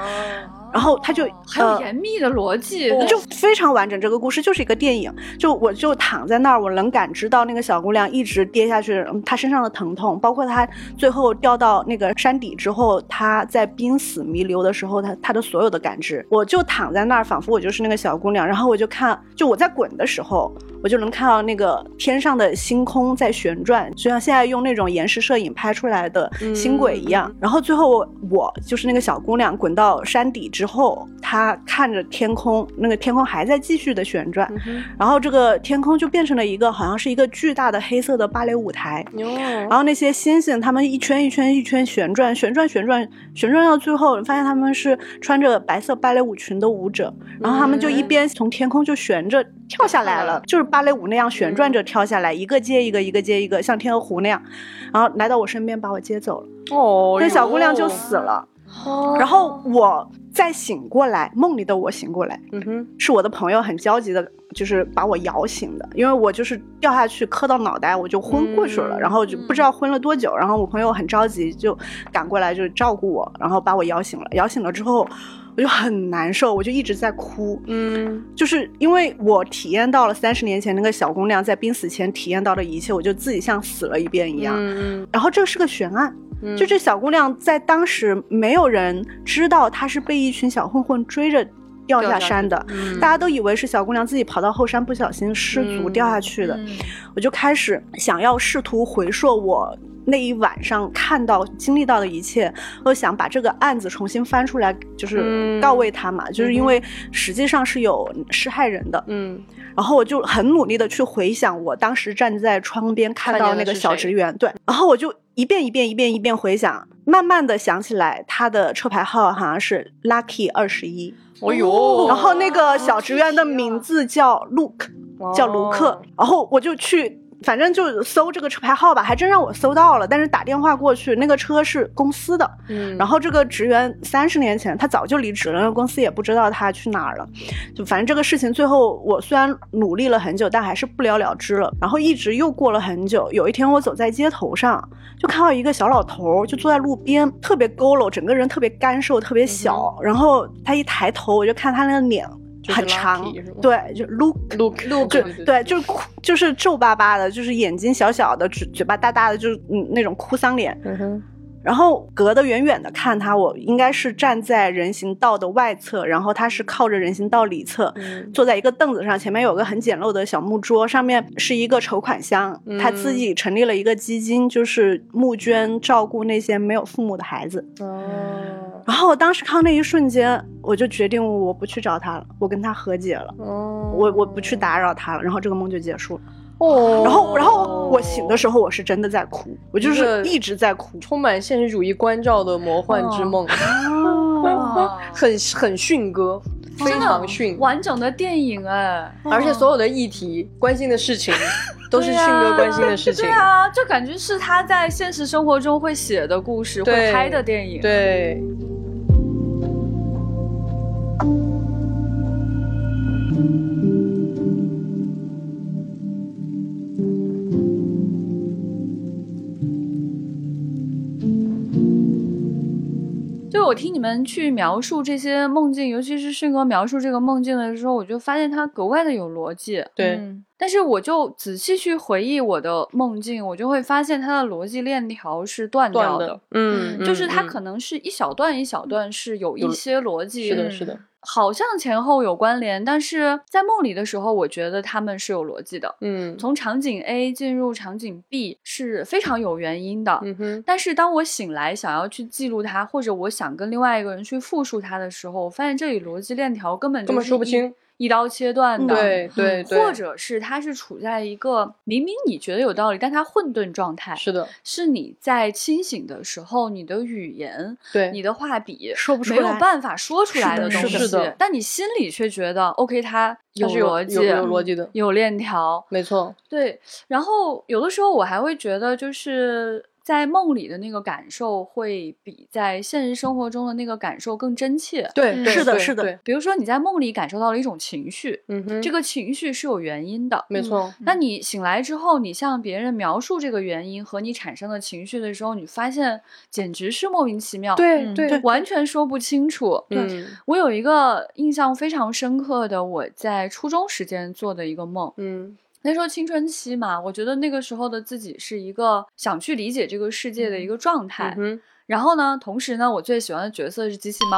然后他就很有严密的逻辑，就非常完整。这个故事就是一个电影，就我就躺在那儿，我能感知到那个小姑娘一直跌下去，她身上的疼痛，包括她最后掉到那个山底之后，她在濒死弥留的时候，她她的所有的感知，我就躺在那儿，仿佛我就是那个小姑娘。然后我就看，就我在滚的时候，我就能看到那个天上的星空在旋转，就像现在用那种延时摄影拍出来的星轨一样。然后最后我就是那个小姑娘滚到山底。之后，他看着天空，那个天空还在继续的旋转，然后这个天空就变成了一个好像是一个巨大的黑色的芭蕾舞台，然后那些星星他们一圈一圈一圈旋转，旋转旋转旋转到最后，你发现他们是穿着白色芭蕾舞裙的舞者，然后他们就一边从天空就悬着跳下来了，就是芭蕾舞那样旋转着跳下来，一个接一个，一个接一个，像天鹅湖那样，然后来到我身边把我接走了，哦，那小姑娘就死了。然后我再醒过来，梦里的我醒过来，嗯哼，是我的朋友很焦急的，就是把我摇醒的，因为我就是掉下去磕到脑袋，我就昏过去了，然后就不知道昏了多久，然后我朋友很着急，就赶过来就照顾我，然后把我摇醒了。摇醒了之后，我就很难受，我就一直在哭，嗯，就是因为我体验到了三十年前那个小姑娘在濒死前体验到的一切，我就自己像死了一遍一样，嗯，然后这是个悬案。就这小姑娘在当时没有人知道她是被一群小混混追着掉下山的，大家都以为是小姑娘自己跑到后山不小心失足掉下去的。我就开始想要试图回溯我那一晚上看到经历到的一切，我想把这个案子重新翻出来，就是告慰他嘛，就是因为实际上是有施害人的。嗯，然后我就很努力的去回想我当时站在窗边看到那个小职员，对，然后我就。一遍一遍一遍一遍回想，慢慢的想起来，他的车牌号好像是 Lucky 二十一。哦呦，然后那个小职员的名字叫 Luke，叫卢克。然后我就去。反正就搜这个车牌号吧，还真让我搜到了。但是打电话过去，那个车是公司的。嗯，然后这个职员三十年前他早就离职了，那公司也不知道他去哪儿了。就反正这个事情最后我虽然努力了很久，但还是不了了之了。然后一直又过了很久，有一天我走在街头上，就看到一个小老头就坐在路边，特别佝偻，整个人特别干瘦，特别小。然后他一抬头，我就看他那个脸。很长，对，就 look look look，对，就是哭，就是皱巴巴的，就是眼睛小小的，嘴嘴巴大大的，就是嗯那种哭丧脸。然后隔得远远的看他，我应该是站在人行道的外侧，然后他是靠着人行道里侧，坐在一个凳子上，前面有个很简陋的小木桌，上面是一个筹款箱，他自己成立了一个基金，就是募捐照顾那些没有父母的孩子。哦。然后我当时看到那一瞬间，我就决定我不去找他了，我跟他和解了。哦。我我不去打扰他了，然后这个梦就结束了。哦，然后，然后我醒的时候，我是真的在哭，我就是一直在哭，充满现实主义关照的魔幻之梦，很很迅哥，非常迅，完整的电影哎，而且所有的议题、关心的事情，都是迅哥关心的事情，对啊，就感觉是他在现实生活中会写的故事，会拍的电影，对。我听你们去描述这些梦境，尤其是迅哥描述这个梦境的时候，我就发现它格外的有逻辑。对，但是我就仔细去回忆我的梦境，我就会发现它的逻辑链条是断掉的。嗯，就是它可能是一小段一小段是有一些逻辑，是的，是的。好像前后有关联，但是在梦里的时候，我觉得他们是有逻辑的。嗯，从场景 A 进入场景 B 是非常有原因的。嗯哼，但是当我醒来想要去记录它，或者我想跟另外一个人去复述它的时候，我发现这里逻辑链条根本根本说不清。一刀切断的，对对对，或者是他是处在一个明明你觉得有道理，但他混沌状态。是的，是你在清醒的时候，你的语言，对你的画笔说不出来，没有办法说出来的东西。是的，但你心里却觉得 OK，它有逻辑，有逻辑的，有链条。没错，对。然后有的时候我还会觉得就是。在梦里的那个感受会比在现实生活中的那个感受更真切。对，是的，是的。比如说你在梦里感受到了一种情绪，嗯哼，这个情绪是有原因的，没错。那你醒来之后，你向别人描述这个原因和你产生的情绪的时候，你发现简直是莫名其妙，对对，完全说不清楚。对我有一个印象非常深刻的，我在初中时间做的一个梦，嗯。那时候青春期嘛，我觉得那个时候的自己是一个想去理解这个世界的一个状态。然后呢，同时呢，我最喜欢的角色是机器猫，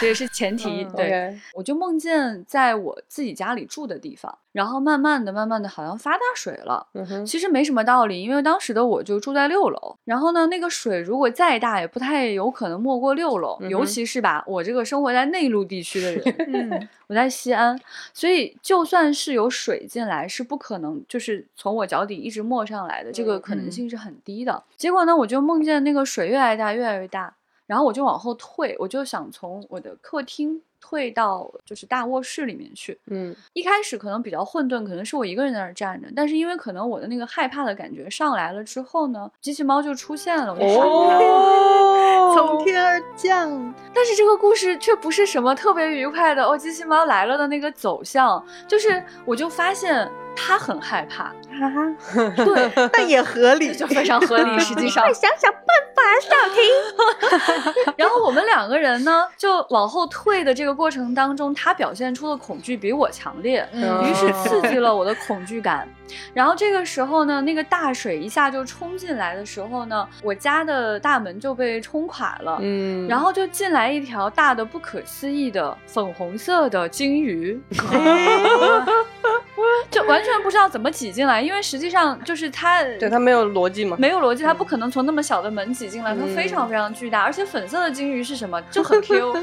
这也是前提。对，我就梦见在我自己家里住的地方，然后慢慢的、慢慢的，好像发大水了。其实没什么道理，因为当时的我就住在六楼，然后呢，那个水如果再大，也不太有可能没过六楼，尤其是吧，我这个生活在内陆地区的人，嗯，我在西安，所以就算是有水进来，是不可能就是从我脚底一直没上来的，这个可能性是很低的。结果呢，我就梦见那个水越来越大，越来越大，然后我就往后退，我就想从我的客厅。退到就是大卧室里面去。嗯，一开始可能比较混沌，可能是我一个人在那儿站着。但是因为可能我的那个害怕的感觉上来了之后呢，机器猫就出现了。哦，从天而降。但是这个故事却不是什么特别愉快的哦。机器猫来了的那个走向，就是我就发现它很害怕。哈哈，对，但也合理，就非常合理。实际上，快想想办法，小婷。然后我们两个人呢，就往后退的这个。过程当中，他表现出的恐惧比我强烈，于是刺激了我的恐惧感。然后这个时候呢，那个大水一下就冲进来的时候呢，我家的大门就被冲垮了。嗯，然后就进来一条大的不可思议的粉红色的鲸鱼，就完全不知道怎么挤进来，因为实际上就是它，对它没有逻辑嘛，没有逻辑，它不可能从那么小的门挤进来，它非常非常巨大，而且粉色的金鱼是什么，就很 Q，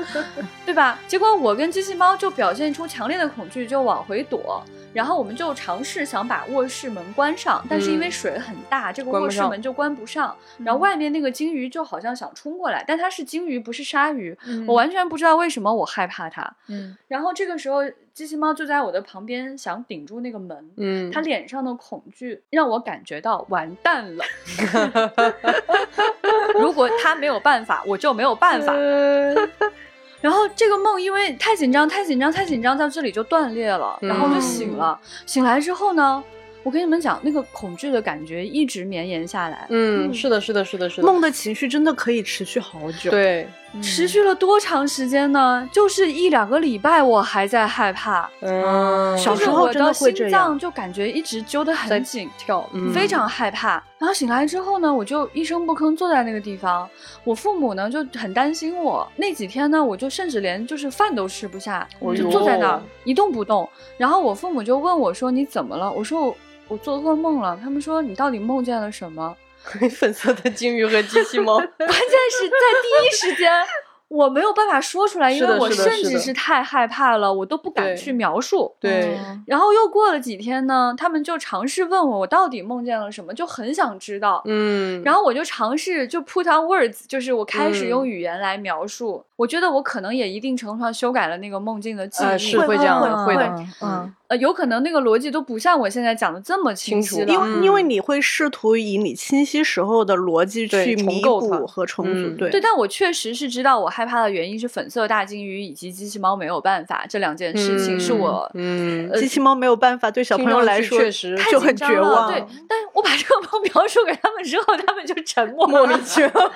对吧？结果我跟机器猫就表现出强烈的恐惧，就往回躲。然后我们就尝试想把卧室门关上，但是因为水很大，这个卧室门就关不上。然后外面那个鲸鱼就好像想冲过来，但它是鲸鱼，不是鲨鱼。我完全不知道为什么我害怕它。嗯。然后这个时候，机器猫就在我的旁边想顶住那个门。嗯。它脸上的恐惧让我感觉到完蛋了。如果它没有办法，我就没有办法。然后这个梦因为太紧张、太紧张、太紧张，在这里就断裂了，然后就醒了。醒来之后呢？我跟你们讲，那个恐惧的感觉一直绵延下来。嗯，是的，是的，是的，是的。梦的情绪真的可以持续好久。对，持续了多长时间呢？就是一两个礼拜，我还在害怕。嗯，小时候真的会心脏就感觉一直揪得很紧，跳，非常害怕。然后醒来之后呢，我就一声不吭坐在那个地方。我父母呢就很担心我。那几天呢，我就甚至连就是饭都吃不下，我就坐在那儿一动不动。然后我父母就问我说：“你怎么了？”我说。我我做噩梦了，他们说你到底梦见了什么？粉色的鲸鱼和机器猫。关键是在第一时间。我没有办法说出来，因为我甚至是太害怕了，我都不敢去描述。对，然后又过了几天呢，他们就尝试问我，我到底梦见了什么，就很想知道。嗯，然后我就尝试就 put on words，就是我开始用语言来描述。我觉得我可能也一定程度上修改了那个梦境的记忆，是会这样的，会的，嗯，呃，有可能那个逻辑都不像我现在讲的这么清楚，因为因为你会试图以你清晰时候的逻辑去弥补和重组，对对，但我确实是知道我害怕的原因是粉色大金鱼以及机器猫没有办法这两件事情是我，嗯，机器猫没有办法对小朋友来说确实就很绝望，对，但我把这个猫描述给他们之后，他们就沉默，莫名其妙，就觉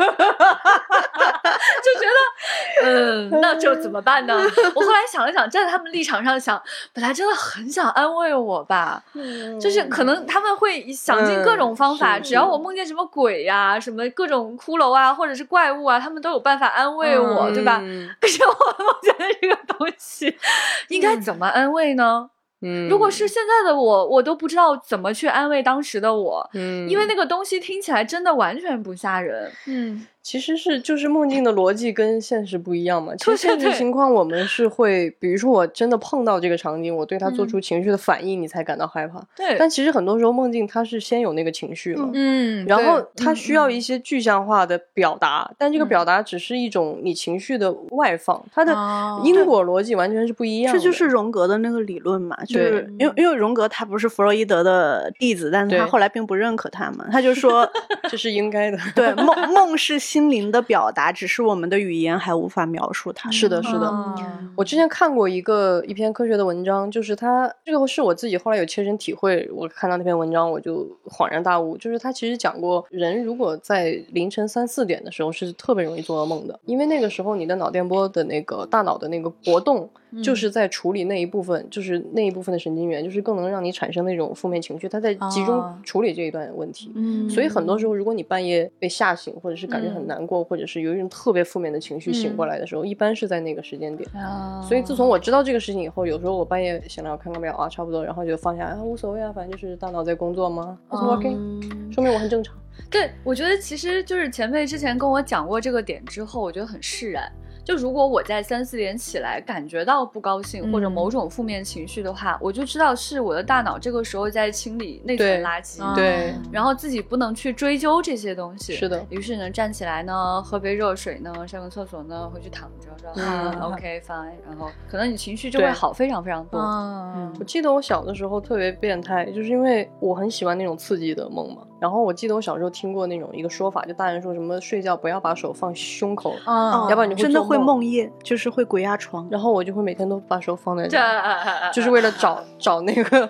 得，嗯，那。就怎么办呢？我后来想了想，站在他们立场上想，本来真的很想安慰我吧，就是可能他们会想尽各种方法，只要我梦见什么鬼呀、什么各种骷髅啊，或者是怪物啊，他们都有办法安慰我，对吧？可是我梦见的这个东西，应该怎么安慰呢？嗯，如果是现在的我，我都不知道怎么去安慰当时的我，嗯，因为那个东西听起来真的完全不吓人，嗯。其实是就是梦境的逻辑跟现实不一样嘛。其实现实情况我们是会，比如说我真的碰到这个场景，我对它做出情绪的反应，你才感到害怕。对。但其实很多时候梦境它是先有那个情绪了，嗯，然后它需要一些具象化的表达，但这个表达只是一种你情绪的外放，它的因果逻辑完全是不一样。这就是荣格的那个理论嘛，就是因为因为荣格他不是弗洛伊德的弟子，但是他后来并不认可他嘛，他就说这是应该的。对，梦梦是心灵的表。达只是我们的语言还无法描述它。是的，是的。我之前看过一个一篇科学的文章，就是它这个是我自己后来有切身体会。我看到那篇文章，我就恍然大悟，就是他其实讲过，人如果在凌晨三四点的时候是特别容易做噩梦的，因为那个时候你的脑电波的那个大脑的那个搏动。就是在处理那一部分，就是那一部分的神经元，就是更能让你产生那种负面情绪，它在集中处理这一段问题。嗯，所以很多时候，如果你半夜被吓醒，或者是感觉很难过，或者是有一种特别负面的情绪醒过来的时候，一般是在那个时间点。所以自从我知道这个事情以后，有时候我半夜醒来，我看看表啊，差不多，然后就放下啊，无所谓啊，反正就是大脑在工作吗？OK，说明我很正常。对，我觉得其实就是前辈之前跟我讲过这个点之后，我觉得很释然。就如果我在三四点起来感觉到不高兴或者某种负面情绪的话，我就知道是我的大脑这个时候在清理内存垃圾，对，然后自己不能去追究这些东西。是的，于是呢，站起来呢，喝杯热水呢，上个厕所呢，回去躺着，嗯，OK fine，然后可能你情绪就会好非常非常多。嗯，我记得我小的时候特别变态，就是因为我很喜欢那种刺激的梦嘛。然后我记得我小时候听过那种一个说法，就大人说什么睡觉不要把手放胸口，啊，要不然你会真的会梦魇，就是会鬼压床。然后我就会每天都把手放在这，就是为了找 找那个。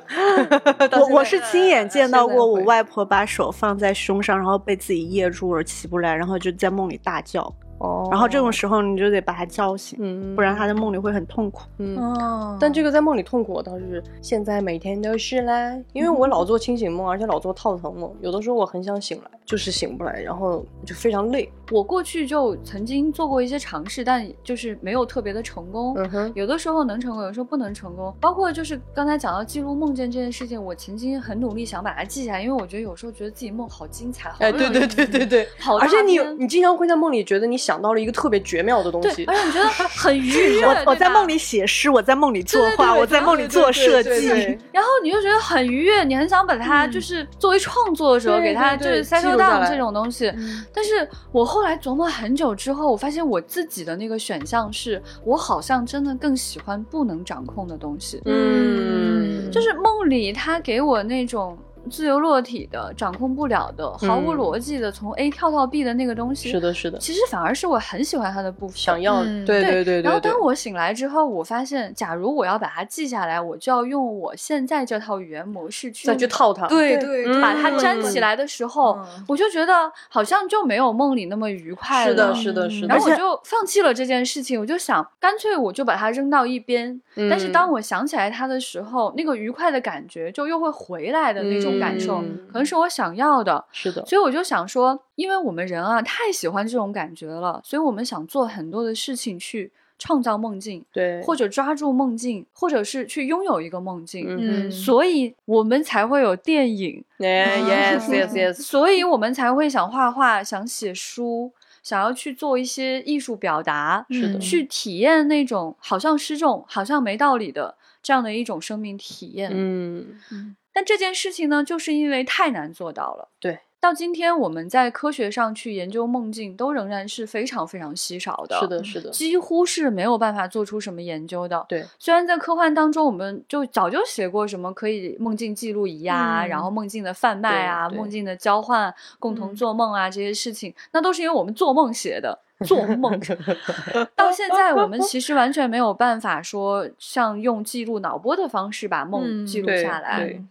我我是亲眼见到过我外婆把手放在胸上，然后被自己噎住了起不来，然后就在梦里大叫。哦，然后这种时候你就得把他叫醒，嗯，不然他在梦里会很痛苦。嗯，哦，但这个在梦里痛苦，我倒是现在每天都是啦，因为我老做清醒梦，而且老做套层梦，有的时候我很想醒来，就是醒不来，然后就非常累。我过去就曾经做过一些尝试，但就是没有特别的成功。嗯哼，有的时候能成功，有时候不能成功。包括就是刚才讲到记录梦见这件事情，我曾经很努力想把它记下来，因为我觉得有时候觉得自己梦好精彩，哎，对对对对对，好，而且你你经常会在梦里觉得你想。想到了一个特别绝妙的东西，而且你觉得很愉 悦。我我在梦里写诗，我在梦里作画，我在梦里做设计，然后你就觉得很愉悦，你很想把它就是作为创作的时候给它就是塞收到这种东西。但是我后来琢磨很久之后，我发现我自己的那个选项是我好像真的更喜欢不能掌控的东西。嗯，就是梦里他给我那种。自由落体的、掌控不了的、毫无逻辑的，从 A 跳到 B 的那个东西，是的，是的。其实反而是我很喜欢它的部分，想要，对对对。然后当我醒来之后，我发现，假如我要把它记下来，我就要用我现在这套语言模式去再去套它，对对，把它粘起来的时候，我就觉得好像就没有梦里那么愉快了。是的，是的，是的。然后我就放弃了这件事情，我就想，干脆我就把它扔到一边。但是当我想起来它的时候，那个愉快的感觉就又会回来的那种感受。可能是我想要的，是的，所以我就想说，因为我们人啊太喜欢这种感觉了，所以我们想做很多的事情去创造梦境，对，或者抓住梦境，或者是去拥有一个梦境，嗯，所以我们才会有电影，yes yes yes，所以我们才会想画画，想写书，想要去做一些艺术表达，是的，去体验那种好像失重、好像没道理的这样的一种生命体验，嗯。嗯。但这件事情呢，就是因为太难做到了。对，到今天我们在科学上去研究梦境，都仍然是非常非常稀少的。是的，是的，几乎是没有办法做出什么研究的。对，虽然在科幻当中，我们就早就写过什么可以梦境记录仪啊，然后梦境的贩卖啊，梦境的交换，共同做梦啊这些事情，那都是因为我们做梦写的。做梦，到现在我们其实完全没有办法说像用记录脑波的方式把梦记录下来，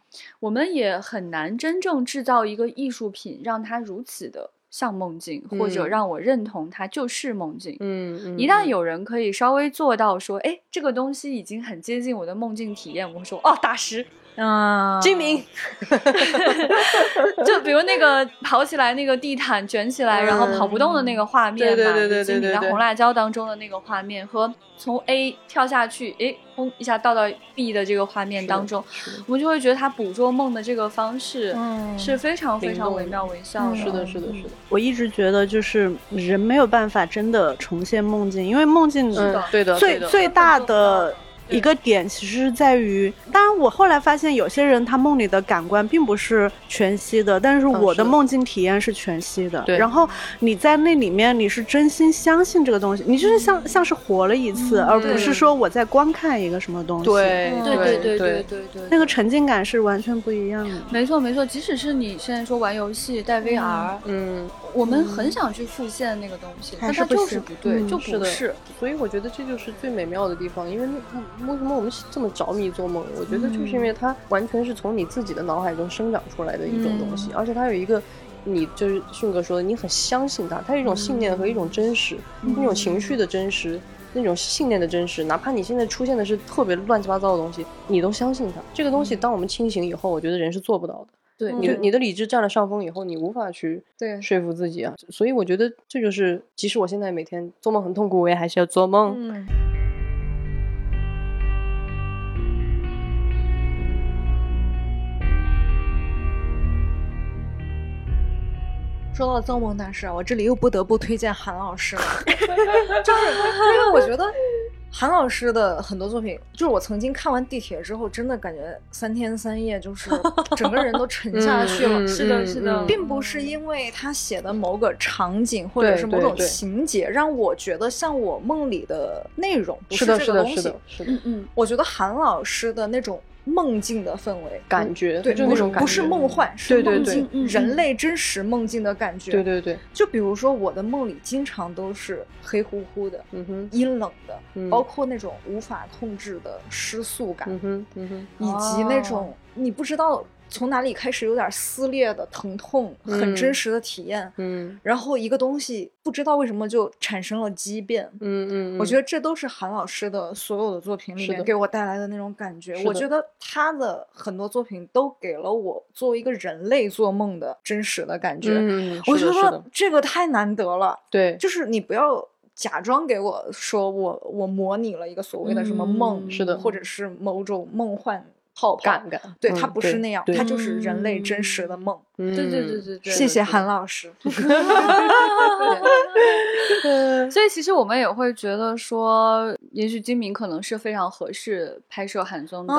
我们也很难真正制造一个艺术品，让它如此的像梦境，或者让我认同它就是梦境。嗯，一旦有人可以稍微做到说，哎，这个东西已经很接近我的梦境体验，我会说，哦，大师。啊，金明，就比如那个跑起来，那个地毯卷起来，然后跑不动的那个画面嘛，金明在红辣椒当中的那个画面和。从 A 跳下去，哎，轰一下倒到 B 的这个画面当中，我们就会觉得他捕捉梦的这个方式是非常非常惟妙惟肖的。是的，是的，是的。我一直觉得，就是人没有办法真的重现梦境，因为梦境对的，最最大的。一个点其实是在于，当然我后来发现有些人他梦里的感官并不是全息的，但是我的梦境体验是全息的。对。然后你在那里面，你是真心相信这个东西，你就是像像是活了一次，而不是说我在观看一个什么东西。对对对对对对对。那个沉浸感是完全不一样的。没错没错，即使是你现在说玩游戏带 VR，嗯，我们很想去复现那个东西，但它就是不对，就不是。所以我觉得这就是最美妙的地方，因为那为什么我们。这么着迷做梦，我觉得就是因为它完全是从你自己的脑海中生长出来的一种东西，而且它有一个，你就是迅哥说的，你很相信它，它有一种信念和一种真实，那种情绪的真实，那种信念的真实，哪怕你现在出现的是特别乱七八糟的东西，你都相信它。这个东西，当我们清醒以后，我觉得人是做不到的。对，你你的理智占了上风以后，你无法去对说服自己啊。所以我觉得这就是，即使我现在每天做梦很痛苦，我也还是要做梦。说到造梦大师啊，我这里又不得不推荐韩老师了，就是因为我觉得韩老师的很多作品，就是我曾经看完《地铁》之后，真的感觉三天三夜就是 整个人都沉下去了。是的，是的，并不是因为他写的某个场景或者是某种情节让我觉得像我梦里的内容，不是这个东西。是的，是的，嗯嗯，我觉得韩老师的那种。梦境的氛围感觉，对，就那种不是梦幻，是梦境，人类真实梦境的感觉。对对对，就比如说我的梦里经常都是黑乎乎的，嗯哼，阴冷的，包括那种无法控制的失速感，嗯哼，嗯哼，以及那种你不知道。从哪里开始有点撕裂的疼痛，很真实的体验。嗯，然后一个东西不知道为什么就产生了畸变。嗯嗯，我觉得这都是韩老师的所有的作品里面给我带来的那种感觉。我觉得他的很多作品都给了我作为一个人类做梦的真实的感觉。嗯，我觉得这个太难得了。对，就是你不要假装给我说我我模拟了一个所谓的什么梦，是的，或者是某种梦幻。泡感感，对它不是那样，它就是人类真实的梦。对对对对对，谢谢韩老师。所以其实我们也会觉得说，也许金明可能是非常合适拍摄韩综的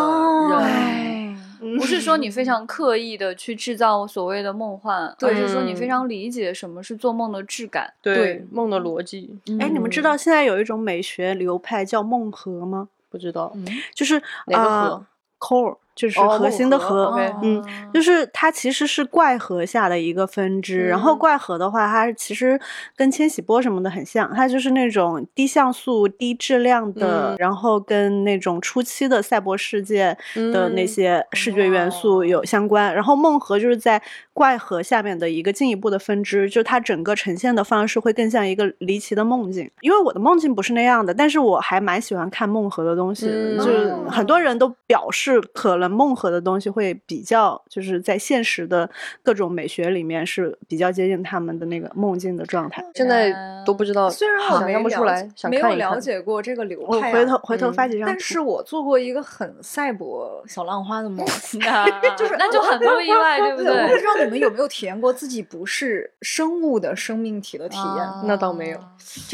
人，不是说你非常刻意的去制造所谓的梦幻，而是说你非常理解什么是做梦的质感，对梦的逻辑。哎，你们知道现在有一种美学流派叫梦河吗？不知道，就是哪个河？core 就是核心的核，嗯，就是它其实是怪核下的一个分支。然后怪核的话，它其实跟千禧波什么的很像，它就是那种低像素、低质量的，然后跟那种初期的赛博世界的那些视觉元素有相关。然后梦核就是在怪核下面的一个进一步的分支，就它整个呈现的方式会更像一个离奇的梦境。因为我的梦境不是那样的，但是我还蛮喜欢看梦核的东西，就是很多人都表示可能。梦和的东西会比较，就是在现实的各种美学里面是比较接近他们的那个梦境的状态。现在都不知道，虽然我想象不出来，没有了解过这个流派，回头回头发几张。但是我做过一个很赛博小浪花的梦 就是那就很不意外，对不对？我不知道你们有没有体验过自己不是生物的生命体的体验？那倒没有，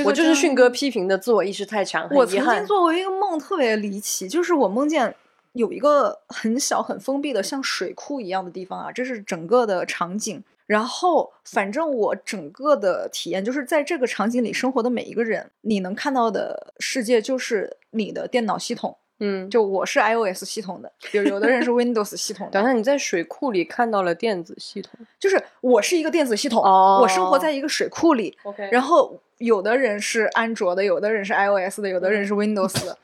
我就是迅哥批评的自我意识太强。我曾经做过一个梦，特别离奇，就是我梦见。有一个很小、很封闭的像水库一样的地方啊，这是整个的场景。然后，反正我整个的体验就是在这个场景里生活的每一个人，你能看到的世界就是你的电脑系统。嗯，就我是 iOS 系统的，有有的人是 Windows 系统的。等下你在水库里看到了电子系统，就是我是一个电子系统，我生活在一个水库里。OK，然后。有的人是安卓的，有的人是 iOS 的，有的人是 Windows 的。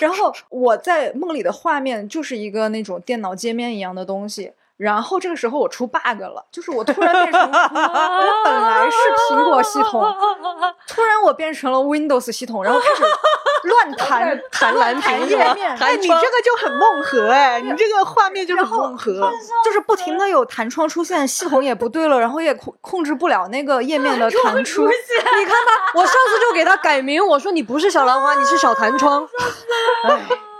然后我在梦里的画面就是一个那种电脑界面一样的东西。然后这个时候我出 bug 了，就是我突然变成我本来是苹果系统，突然我变成了 Windows 系统，然后开始乱 弹弹蓝屏页面，哎，你这个就很梦核哎，你这个画面就很梦核，就是不停的有弹窗出现，系统也不对了，然后也控控制不了那个页面的 弹出。你看吧，我上次就给他改名，我说你不是小兰花，你是小弹窗。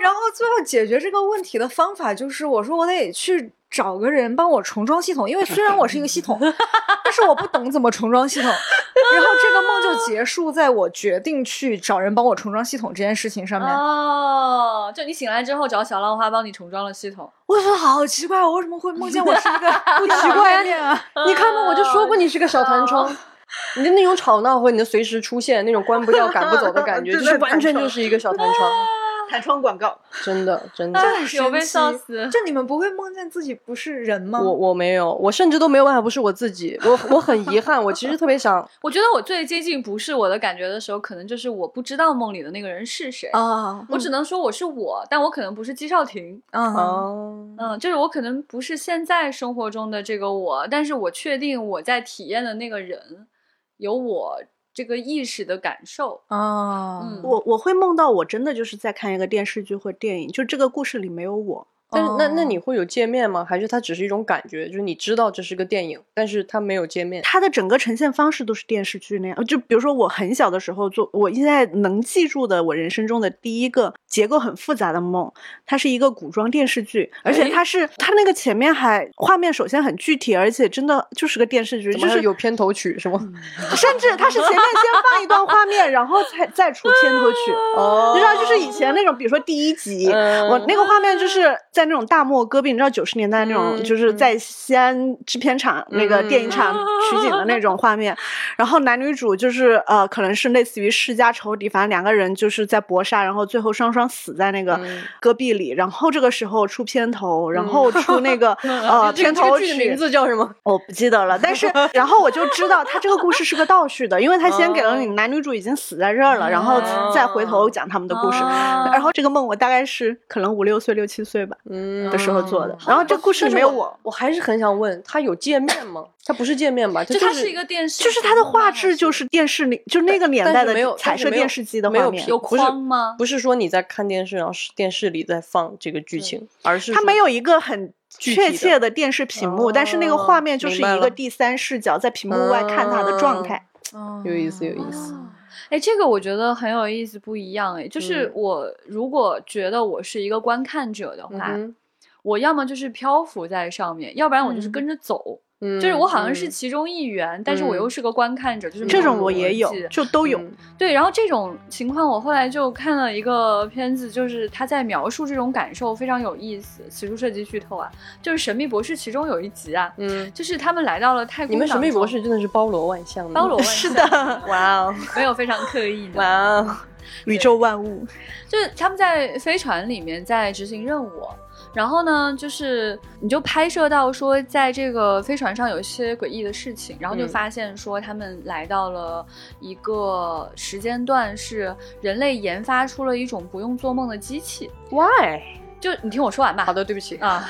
然后最后解决这个问题的方法就是，我说我得去。找个人帮我重装系统，因为虽然我是一个系统，但是我不懂怎么重装系统。然后这个梦就结束在我决定去找人帮我重装系统这件事情上面。哦，就你醒来之后找小浪花帮你重装了系统。我说好奇怪，我为什么会梦见我是一个不奇怪 啊？你看嘛，我就说过你是个小弹窗，你的那种吵闹和你的随时出现那种关不掉、赶不走的感觉，就是完全就是一个小弹窗。弹窗广告，真的真的有被笑死！就你们不会梦见自己不是人吗？我我没有，我甚至都没有办法不是我自己。我我很遗憾，我其实特别想。我觉得我最接近不是我的感觉的时候，可能就是我不知道梦里的那个人是谁啊。我只能说我是我，但我可能不是姬少廷。嗯嗯，就是我可能不是现在生活中的这个我，但是我确定我在体验的那个人有我。这个意识的感受。啊，我我会梦到我真的就是在看一个电视剧或电影，就这个故事里没有我。但是那那你会有界面吗？还是它只是一种感觉？就是你知道这是个电影，但是它没有界面。它的整个呈现方式都是电视剧那样。就比如说我很小的时候做，我现在能记住的我人生中的第一个结构很复杂的梦，它是一个古装电视剧，而且它是它那个前面还画面首先很具体，而且真的就是个电视剧，就是有片头曲是吗？甚至它是前面先放一段画面，然后才再出片头曲。哦，你知道，就是以前那种，比如说第一集，我那个画面就是在那种大漠戈壁，你知道九十年代那种，就是在西安制片厂那个电影厂取景的那种画面，然后男女主就是呃，可能是类似于世家仇敌，反正两个人就是在搏杀，然后最后双双死在那个戈壁里，然后这个时候出片头，然后出那个呃 片头曲名字叫什么？我不记得了，但是然后我就知道他这个故事是个倒叙的，因为他先给了你男女主已经死在这儿了，然后再回头讲他们的故事，然后这个梦我大概是可能五六岁六七岁吧，嗯的时候。做的，然后这故事里没有我，我还是很想问，它有界面吗？它不是界面吧？就它是一个电视，就是它的画质就是电视里就那个年代的没有彩色电视机的画面，有框吗？不是说你在看电视，然后是电视里在放这个剧情，而是它没有一个很确切的电视屏幕，但是那个画面就是一个第三视角在屏幕外看它的状态，有意思，有意思。哎，这个我觉得很有意思，不一样哎，就是我如果觉得我是一个观看者的话。我要么就是漂浮在上面，要不然我就是跟着走，就是我好像是其中一员，但是我又是个观看者，就是这种我也有，就都有。对，然后这种情况，我后来就看了一个片子，就是他在描述这种感受，非常有意思。此处涉及剧透啊，就是《神秘博士》其中有一集啊，嗯，就是他们来到了太空。你们《神秘博士》真的是包罗万象，包罗万 象，是的，哇哦，没有非常刻意的，哇哦，宇宙万物，就是他们在飞船里面在执行任务。然后呢，就是你就拍摄到说，在这个飞船上有一些诡异的事情，然后就发现说他们来到了一个时间段，是人类研发出了一种不用做梦的机器。Why？就你听我说完吧。好的，对不起啊。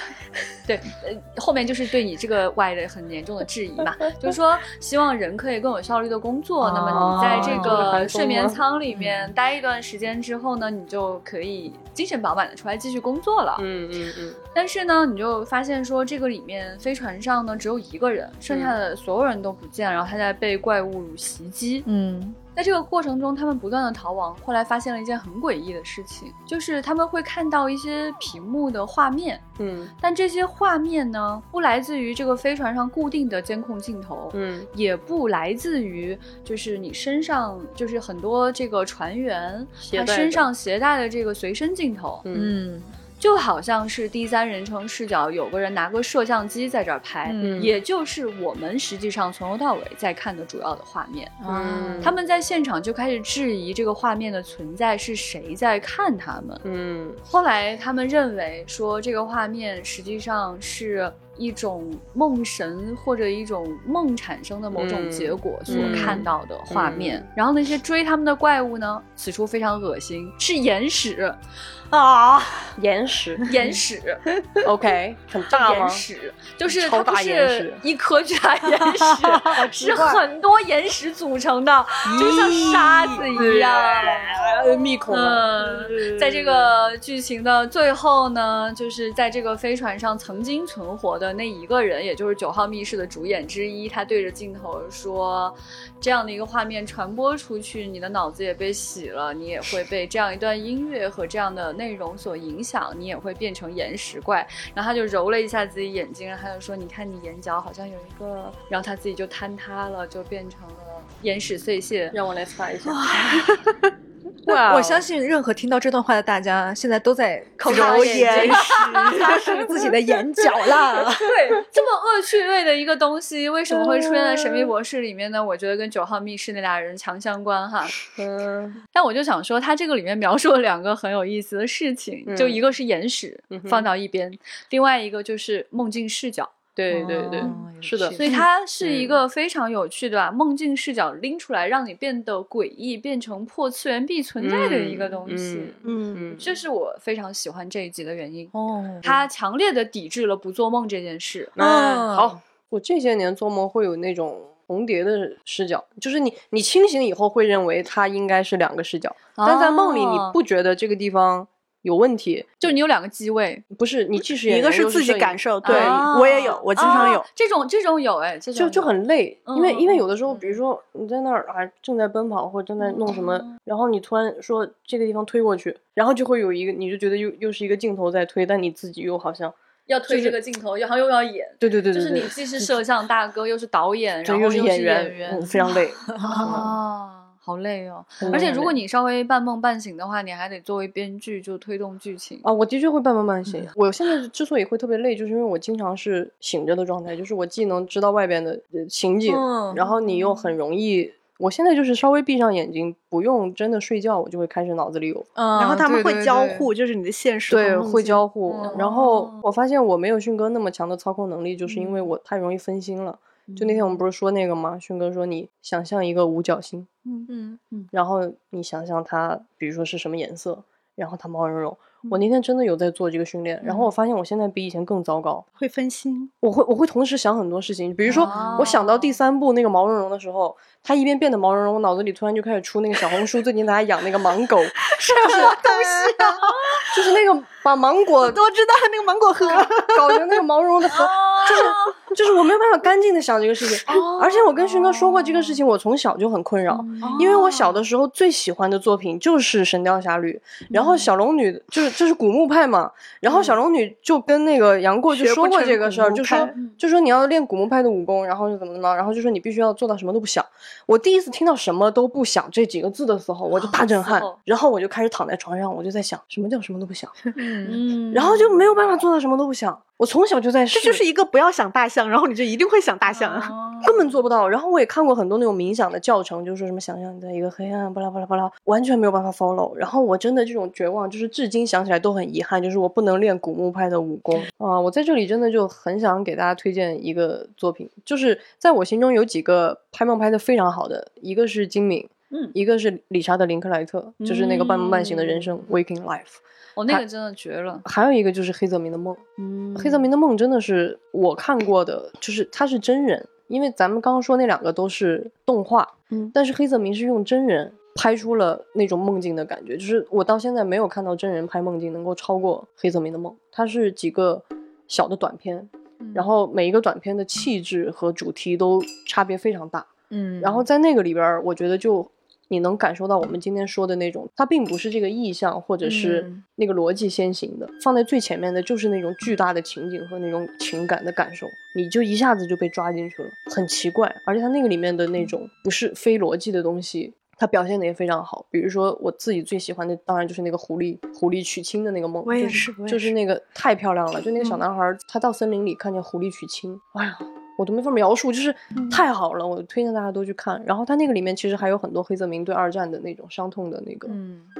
对，呃，后面就是对你这个外的很严重的质疑嘛，就是说希望人可以更有效率的工作。那么你在这个睡眠舱里面待一段时间之后呢，你就可以精神饱满的出来继续工作了。嗯嗯嗯。但是呢，你就发现说这个里面飞船上呢只有一个人，剩下的所有人都不见，然后他在被怪物袭击。嗯。在这个过程中，他们不断的逃亡。后来发现了一件很诡异的事情，就是他们会看到一些屏幕的画面，嗯，但这些画面呢，不来自于这个飞船上固定的监控镜头，嗯，也不来自于就是你身上就是很多这个船员他身上携带的这个随身镜头，嗯。就好像是第三人称视角，有个人拿个摄像机在这儿拍，也就是我们实际上从头到尾在看的主要的画面。嗯，他们在现场就开始质疑这个画面的存在是谁在看他们。嗯，后来他们认为说这个画面实际上是。一种梦神或者一种梦产生的某种结果所看到的画面，然后那些追他们的怪物呢？此处非常恶心，是眼屎啊，眼屎，眼屎，OK，很大吗？眼屎就是它不是一颗巨大眼屎，是很多眼屎组成的，就像沙子一样，密孔。嗯，在这个剧情的最后呢，就是在这个飞船上曾经存活的那一个人，也就是九号密室的主演之一，他对着镜头说：“这样的一个画面传播出去，你的脑子也被洗了，你也会被这样一段音乐和这样的内容所影响，你也会变成岩石怪。”然后他就揉了一下自己眼睛，然后他就说：“你看你眼角好像有一个。”然后他自己就坍塌了，就变成了岩石碎屑。让我来擦一下。我相信任何听到这段话的大家，现在都在揉眼屎，擦拭自己的眼角了。对，这么恶趣味的一个东西，为什么会出现在《神秘博士》里面呢？我觉得跟九号密室那俩人强相关哈。嗯，但我就想说，他这个里面描述了两个很有意思的事情，就一个是眼屎放到一边，另外一个就是梦境视角。对对对，是的，所以它是一个非常有趣的把梦境视角拎出来，让你变得诡异，变成破次元壁存在的一个东西。嗯，这是我非常喜欢这一集的原因。哦，它强烈的抵制了不做梦这件事。嗯，好，我这些年做梦会有那种重叠的视角，就是你你清醒以后会认为它应该是两个视角，但在梦里你不觉得这个地方。有问题，就你有两个机位，不是你既是一个是自己感受，对我也有，我经常有这种这种有哎，就就很累，因为因为有的时候，比如说你在那儿啊正在奔跑或者正在弄什么，然后你突然说这个地方推过去，然后就会有一个你就觉得又又是一个镜头在推，但你自己又好像要推这个镜头，然后又要演，对对对，就是你既是摄像大哥又是导演，然后又是演员，非常累 啊。好累哦，而且如果你稍微半梦半醒的话，你还得作为编剧就推动剧情啊。我的确会半梦半醒。我现在之所以会特别累，就是因为我经常是醒着的状态，就是我既能知道外边的情景，然后你又很容易。我现在就是稍微闭上眼睛，不用真的睡觉，我就会开始脑子里有。然后他们会交互，就是你的现实对会交互。然后我发现我没有迅哥那么强的操控能力，就是因为我太容易分心了。就那天我们不是说那个吗？迅哥说你想象一个五角星，嗯嗯嗯，然后你想象它，比如说是什么颜色，然后它毛茸茸。我那天真的有在做这个训练，然后我发现我现在比以前更糟糕，会分心。我会我会同时想很多事情，比如说我想到第三步那个毛茸茸的时候，它一边变得毛茸茸，我脑子里突然就开始出那个小红书最近大家养那个芒狗，什么东西啊？就是那个把芒果都知道那个芒果核搞成那个毛茸茸的核，就是就是我没有办法干净的想这个事情，而且我跟勋哥说过这个事情，我从小就很困扰，因为我小的时候最喜欢的作品就是《神雕侠侣》，然后小龙女就是就是古墓派嘛，然后小龙女就跟那个杨过就说过这个事儿，就说就说你要练古墓派的武功，然后就怎么怎么，然后就说你必须要做到什么都不想。我第一次听到什么都不想这几个字的时候，我就大震撼，然后我就开始躺在床上，我就在想什么叫什么都不想，嗯，然后就没有办法做到什么都不想。我从小就在试，这就是一个不要想大象，然后你就一定会想大象啊，根本做不到。然后我也看过很多那种冥想的教程，就是说什么想象你在一个黑暗，巴拉巴拉巴拉，完全没有办法 follow。然后我真的这种绝望，就是至今想起来都很遗憾，就是我不能练古墓派的武功啊！我在这里真的就很想给大家推荐一个作品，就是在我心中有几个拍梦拍的非常好的，一个是金敏，嗯，一个是理查德林克莱特，就是那个半梦半醒的人生 Waking Life。哦，那个真的绝了。还有一个就是黑泽明的梦，嗯，黑泽明的梦真的是我看过的，就是他是真人，因为咱们刚刚说那两个都是动画，嗯，但是黑泽明是用真人拍出了那种梦境的感觉，就是我到现在没有看到真人拍梦境能够超过黑泽明的梦。它是几个小的短片，然后每一个短片的气质和主题都差别非常大，嗯，然后在那个里边，我觉得就。你能感受到我们今天说的那种，它并不是这个意象或者是那个逻辑先行的，放在最前面的就是那种巨大的情景和那种情感的感受，你就一下子就被抓进去了，很奇怪。而且它那个里面的那种不是非逻辑的东西，它表现的也非常好。比如说我自己最喜欢的，当然就是那个狐狸狐狸娶亲的那个梦，我也是，就是那个太漂亮了，就那个小男孩他到森林里看见狐狸娶亲，哎呀。我都没法描述，就是太好了，我推荐大家都去看。然后他那个里面其实还有很多黑泽明对二战的那种伤痛的那个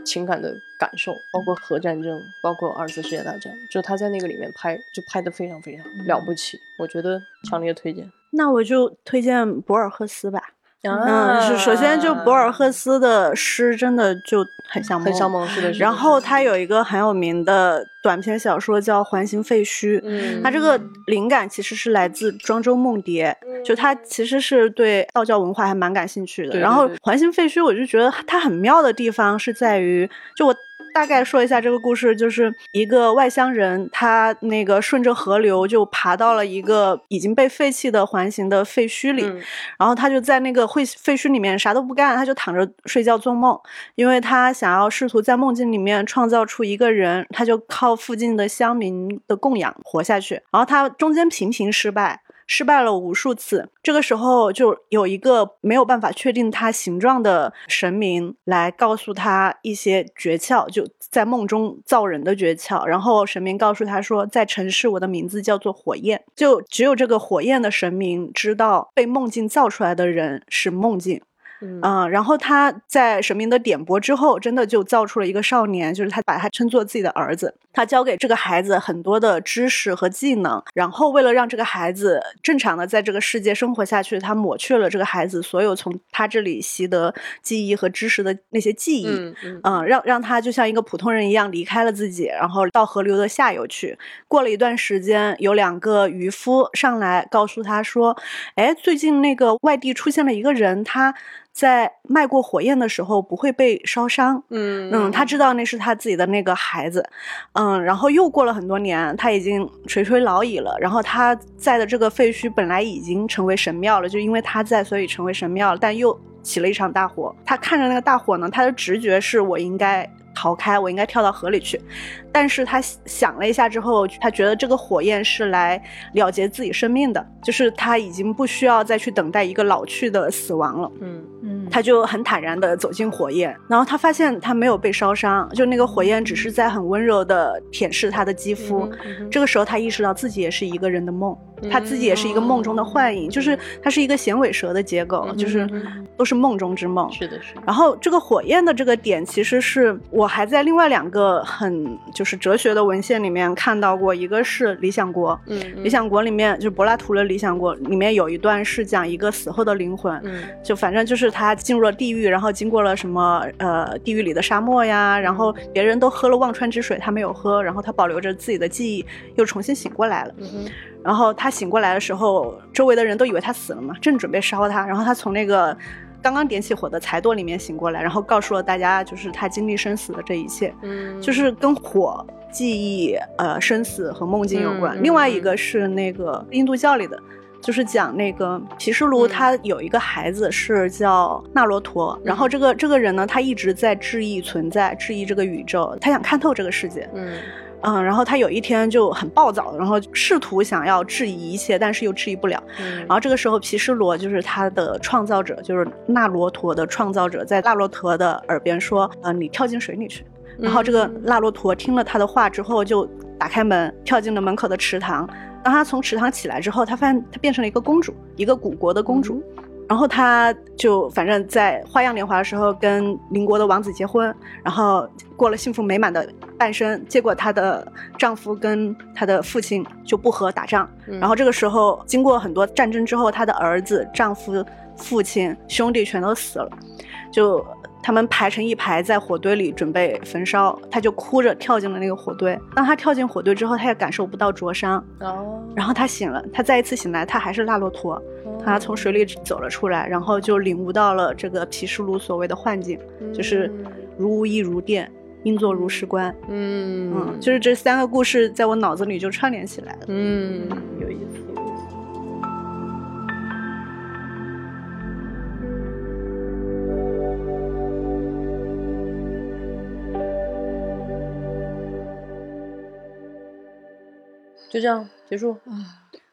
情感的感受，包括核战争，包括二次世界大战，就他在那个里面拍，就拍的非常非常了不起，我觉得强烈推荐。那我就推荐博尔赫斯吧。嗯，是首先就博尔赫斯的诗真的就很像很像梦。然后他有一个很有名的短篇小说叫《环形废墟》，嗯，他这个灵感其实是来自庄周梦蝶，就他其实是对道教文化还蛮感兴趣的。然后《环形废墟》，我就觉得它很妙的地方是在于，就我。大概说一下这个故事，就是一个外乡人，他那个顺着河流就爬到了一个已经被废弃的环形的废墟里，然后他就在那个废废墟里面啥都不干，他就躺着睡觉做梦，因为他想要试图在梦境里面创造出一个人，他就靠附近的乡民的供养活下去，然后他中间频频失败。失败了无数次，这个时候就有一个没有办法确定他形状的神明来告诉他一些诀窍，就在梦中造人的诀窍。然后神明告诉他说，在城市我的名字叫做火焰，就只有这个火焰的神明知道被梦境造出来的人是梦境。嗯，然后他在神明的点拨之后，真的就造出了一个少年，就是他把他称作自己的儿子。他教给这个孩子很多的知识和技能，然后为了让这个孩子正常的在这个世界生活下去，他抹去了这个孩子所有从他这里习得记忆和知识的那些记忆。嗯，让让他就像一个普通人一样离开了自己，然后到河流的下游去。过了一段时间，有两个渔夫上来告诉他说：“哎，最近那个外地出现了一个人，他。”在迈过火焰的时候不会被烧伤，嗯嗯，他知道那是他自己的那个孩子，嗯，嗯然后又过了很多年，他已经垂垂老矣了。然后他在的这个废墟本来已经成为神庙了，就因为他在，所以成为神庙了。但又起了一场大火，他看着那个大火呢，他的直觉是我应该逃开，我应该跳到河里去。但是他想了一下之后，他觉得这个火焰是来了结自己生命的，就是他已经不需要再去等待一个老去的死亡了。嗯嗯，他就很坦然的走进火焰，然后他发现他没有被烧伤，就那个火焰只是在很温柔的舔舐他的肌肤。这个时候他意识到自己也是一个人的梦，他自己也是一个梦中的幻影，就是它是一个衔尾蛇的结构，就是都是梦中之梦。是的，是。然后这个火焰的这个点，其实是我还在另外两个很就。是哲学的文献里面看到过，一个是《理想国》，嗯，《理想国》里面就是柏拉图的《理想国》里面有一段是讲一个死后的灵魂，嗯，就反正就是他进入了地狱，然后经过了什么呃地狱里的沙漠呀，然后别人都喝了忘川之水，他没有喝，然后他保留着自己的记忆，又重新醒过来了，嗯，然后他醒过来的时候，周围的人都以为他死了嘛，正准备烧他，然后他从那个。刚刚点起火的柴垛里面醒过来，然后告诉了大家，就是他经历生死的这一切，嗯，就是跟火、记忆、呃生死和梦境有关。另外一个是那个印度教里的，就是讲那个毗湿奴，他有一个孩子是叫纳罗陀，然后这个这个人呢，他一直在质疑存在，质疑这个宇宙，他想看透这个世界，嗯。嗯，然后他有一天就很暴躁，然后试图想要质疑一切，但是又质疑不了。然后这个时候，皮湿罗就是他的创造者，就是纳罗陀的创造者，在纳罗陀的耳边说：“呃，你跳进水里去。”然后这个纳罗陀听了他的话之后，就打开门，跳进了门口的池塘。当他从池塘起来之后，他发现他变成了一个公主，一个古国的公主。然后他就反正在花样年华的时候跟邻国的王子结婚，然后过了幸福美满的半生。结果她的丈夫跟她的父亲就不和打仗，然后这个时候经过很多战争之后，她的儿子、丈夫、父亲、兄弟全都死了，就他们排成一排在火堆里准备焚烧，他就哭着跳进了那个火堆。当他跳进火堆之后，他也感受不到灼伤。哦，然后他醒了，他再一次醒来，他还是腊骆驼。他从水里走了出来，然后就领悟到了这个毗湿奴所谓的幻境，就是如无一如电，应作如是观。嗯嗯，就是这三个故事在我脑子里就串联起来了。嗯，有意思，就这样结束。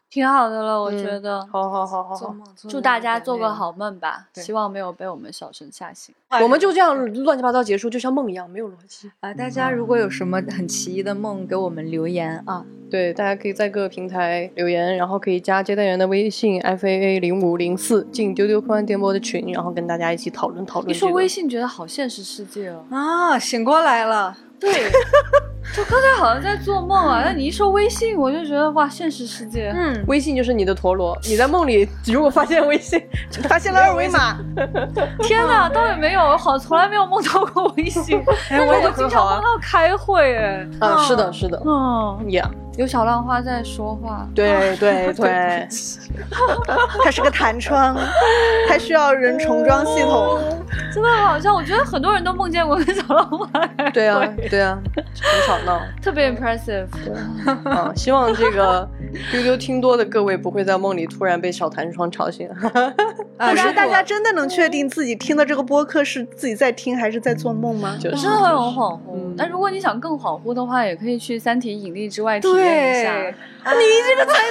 挺好的了，我觉得。好好好好好，祝大家做个好梦吧。希望没有被我们小声吓醒。我们就这样乱七八糟结束，就像梦一样，没有逻辑。啊，大家如果有什么很奇异的梦，给我们留言啊。对，大家可以在各个平台留言，然后可以加接待员的微信 f a a 零五零四，进丢丢科幻电波的群，然后跟大家一起讨论讨论。你说微信，觉得好现实世界哦。啊，醒过来了。对。就刚才好像在做梦啊，那你一说微信，我就觉得哇，现实世界，嗯，微信就是你的陀螺。你在梦里如果发现微信，发现了二维码，天哪，倒也没有，好，从来没有梦到过微信。哎，我也经常梦到开会，哎，啊，是的，是的，嗯呀。有小浪花在说话，对 对对，它是个弹窗，它需要人重装系统，真的好像我觉得很多人都梦见过跟小浪花。对啊对啊，很吵闹，特别 impressive。啊，希望这个丢丢听多的各位不会在梦里突然被小弹窗吵醒。可是大家真的能确定自己听的这个播客是自己在听还是在做梦吗？真的会很恍惚。但如果你想更恍惚的话，也可以去《三体引力之外》体验一下。你这个才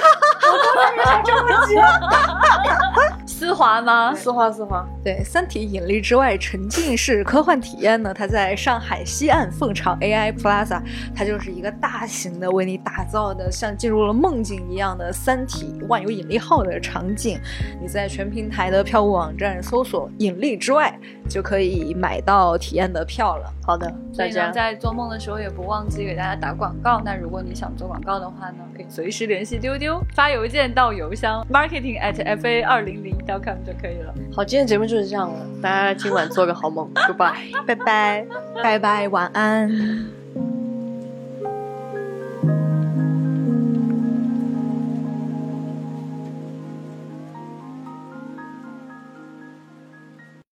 好多人才这么讲，丝滑吗？丝滑丝滑。对，《三体引力之外》沉浸式科幻体验呢，它在上海西岸凤巢 AI Plaza，它就是一个大型的为你打造的像进入了梦境一样的《三体万有引力号》的场景。你在全平台的票务网站搜索“引力之外”，就可以买到体验的票了。好的，大家在做梦的时候也不忘记给大家打广告。那如果你想做广告的话呢，可以随时联系丢丢，发邮件到邮箱 marketing at fa 二零零 com 就可以了。好，今天节目就是这样了，大家今晚做个好梦，Goodbye，拜拜，拜拜，晚安。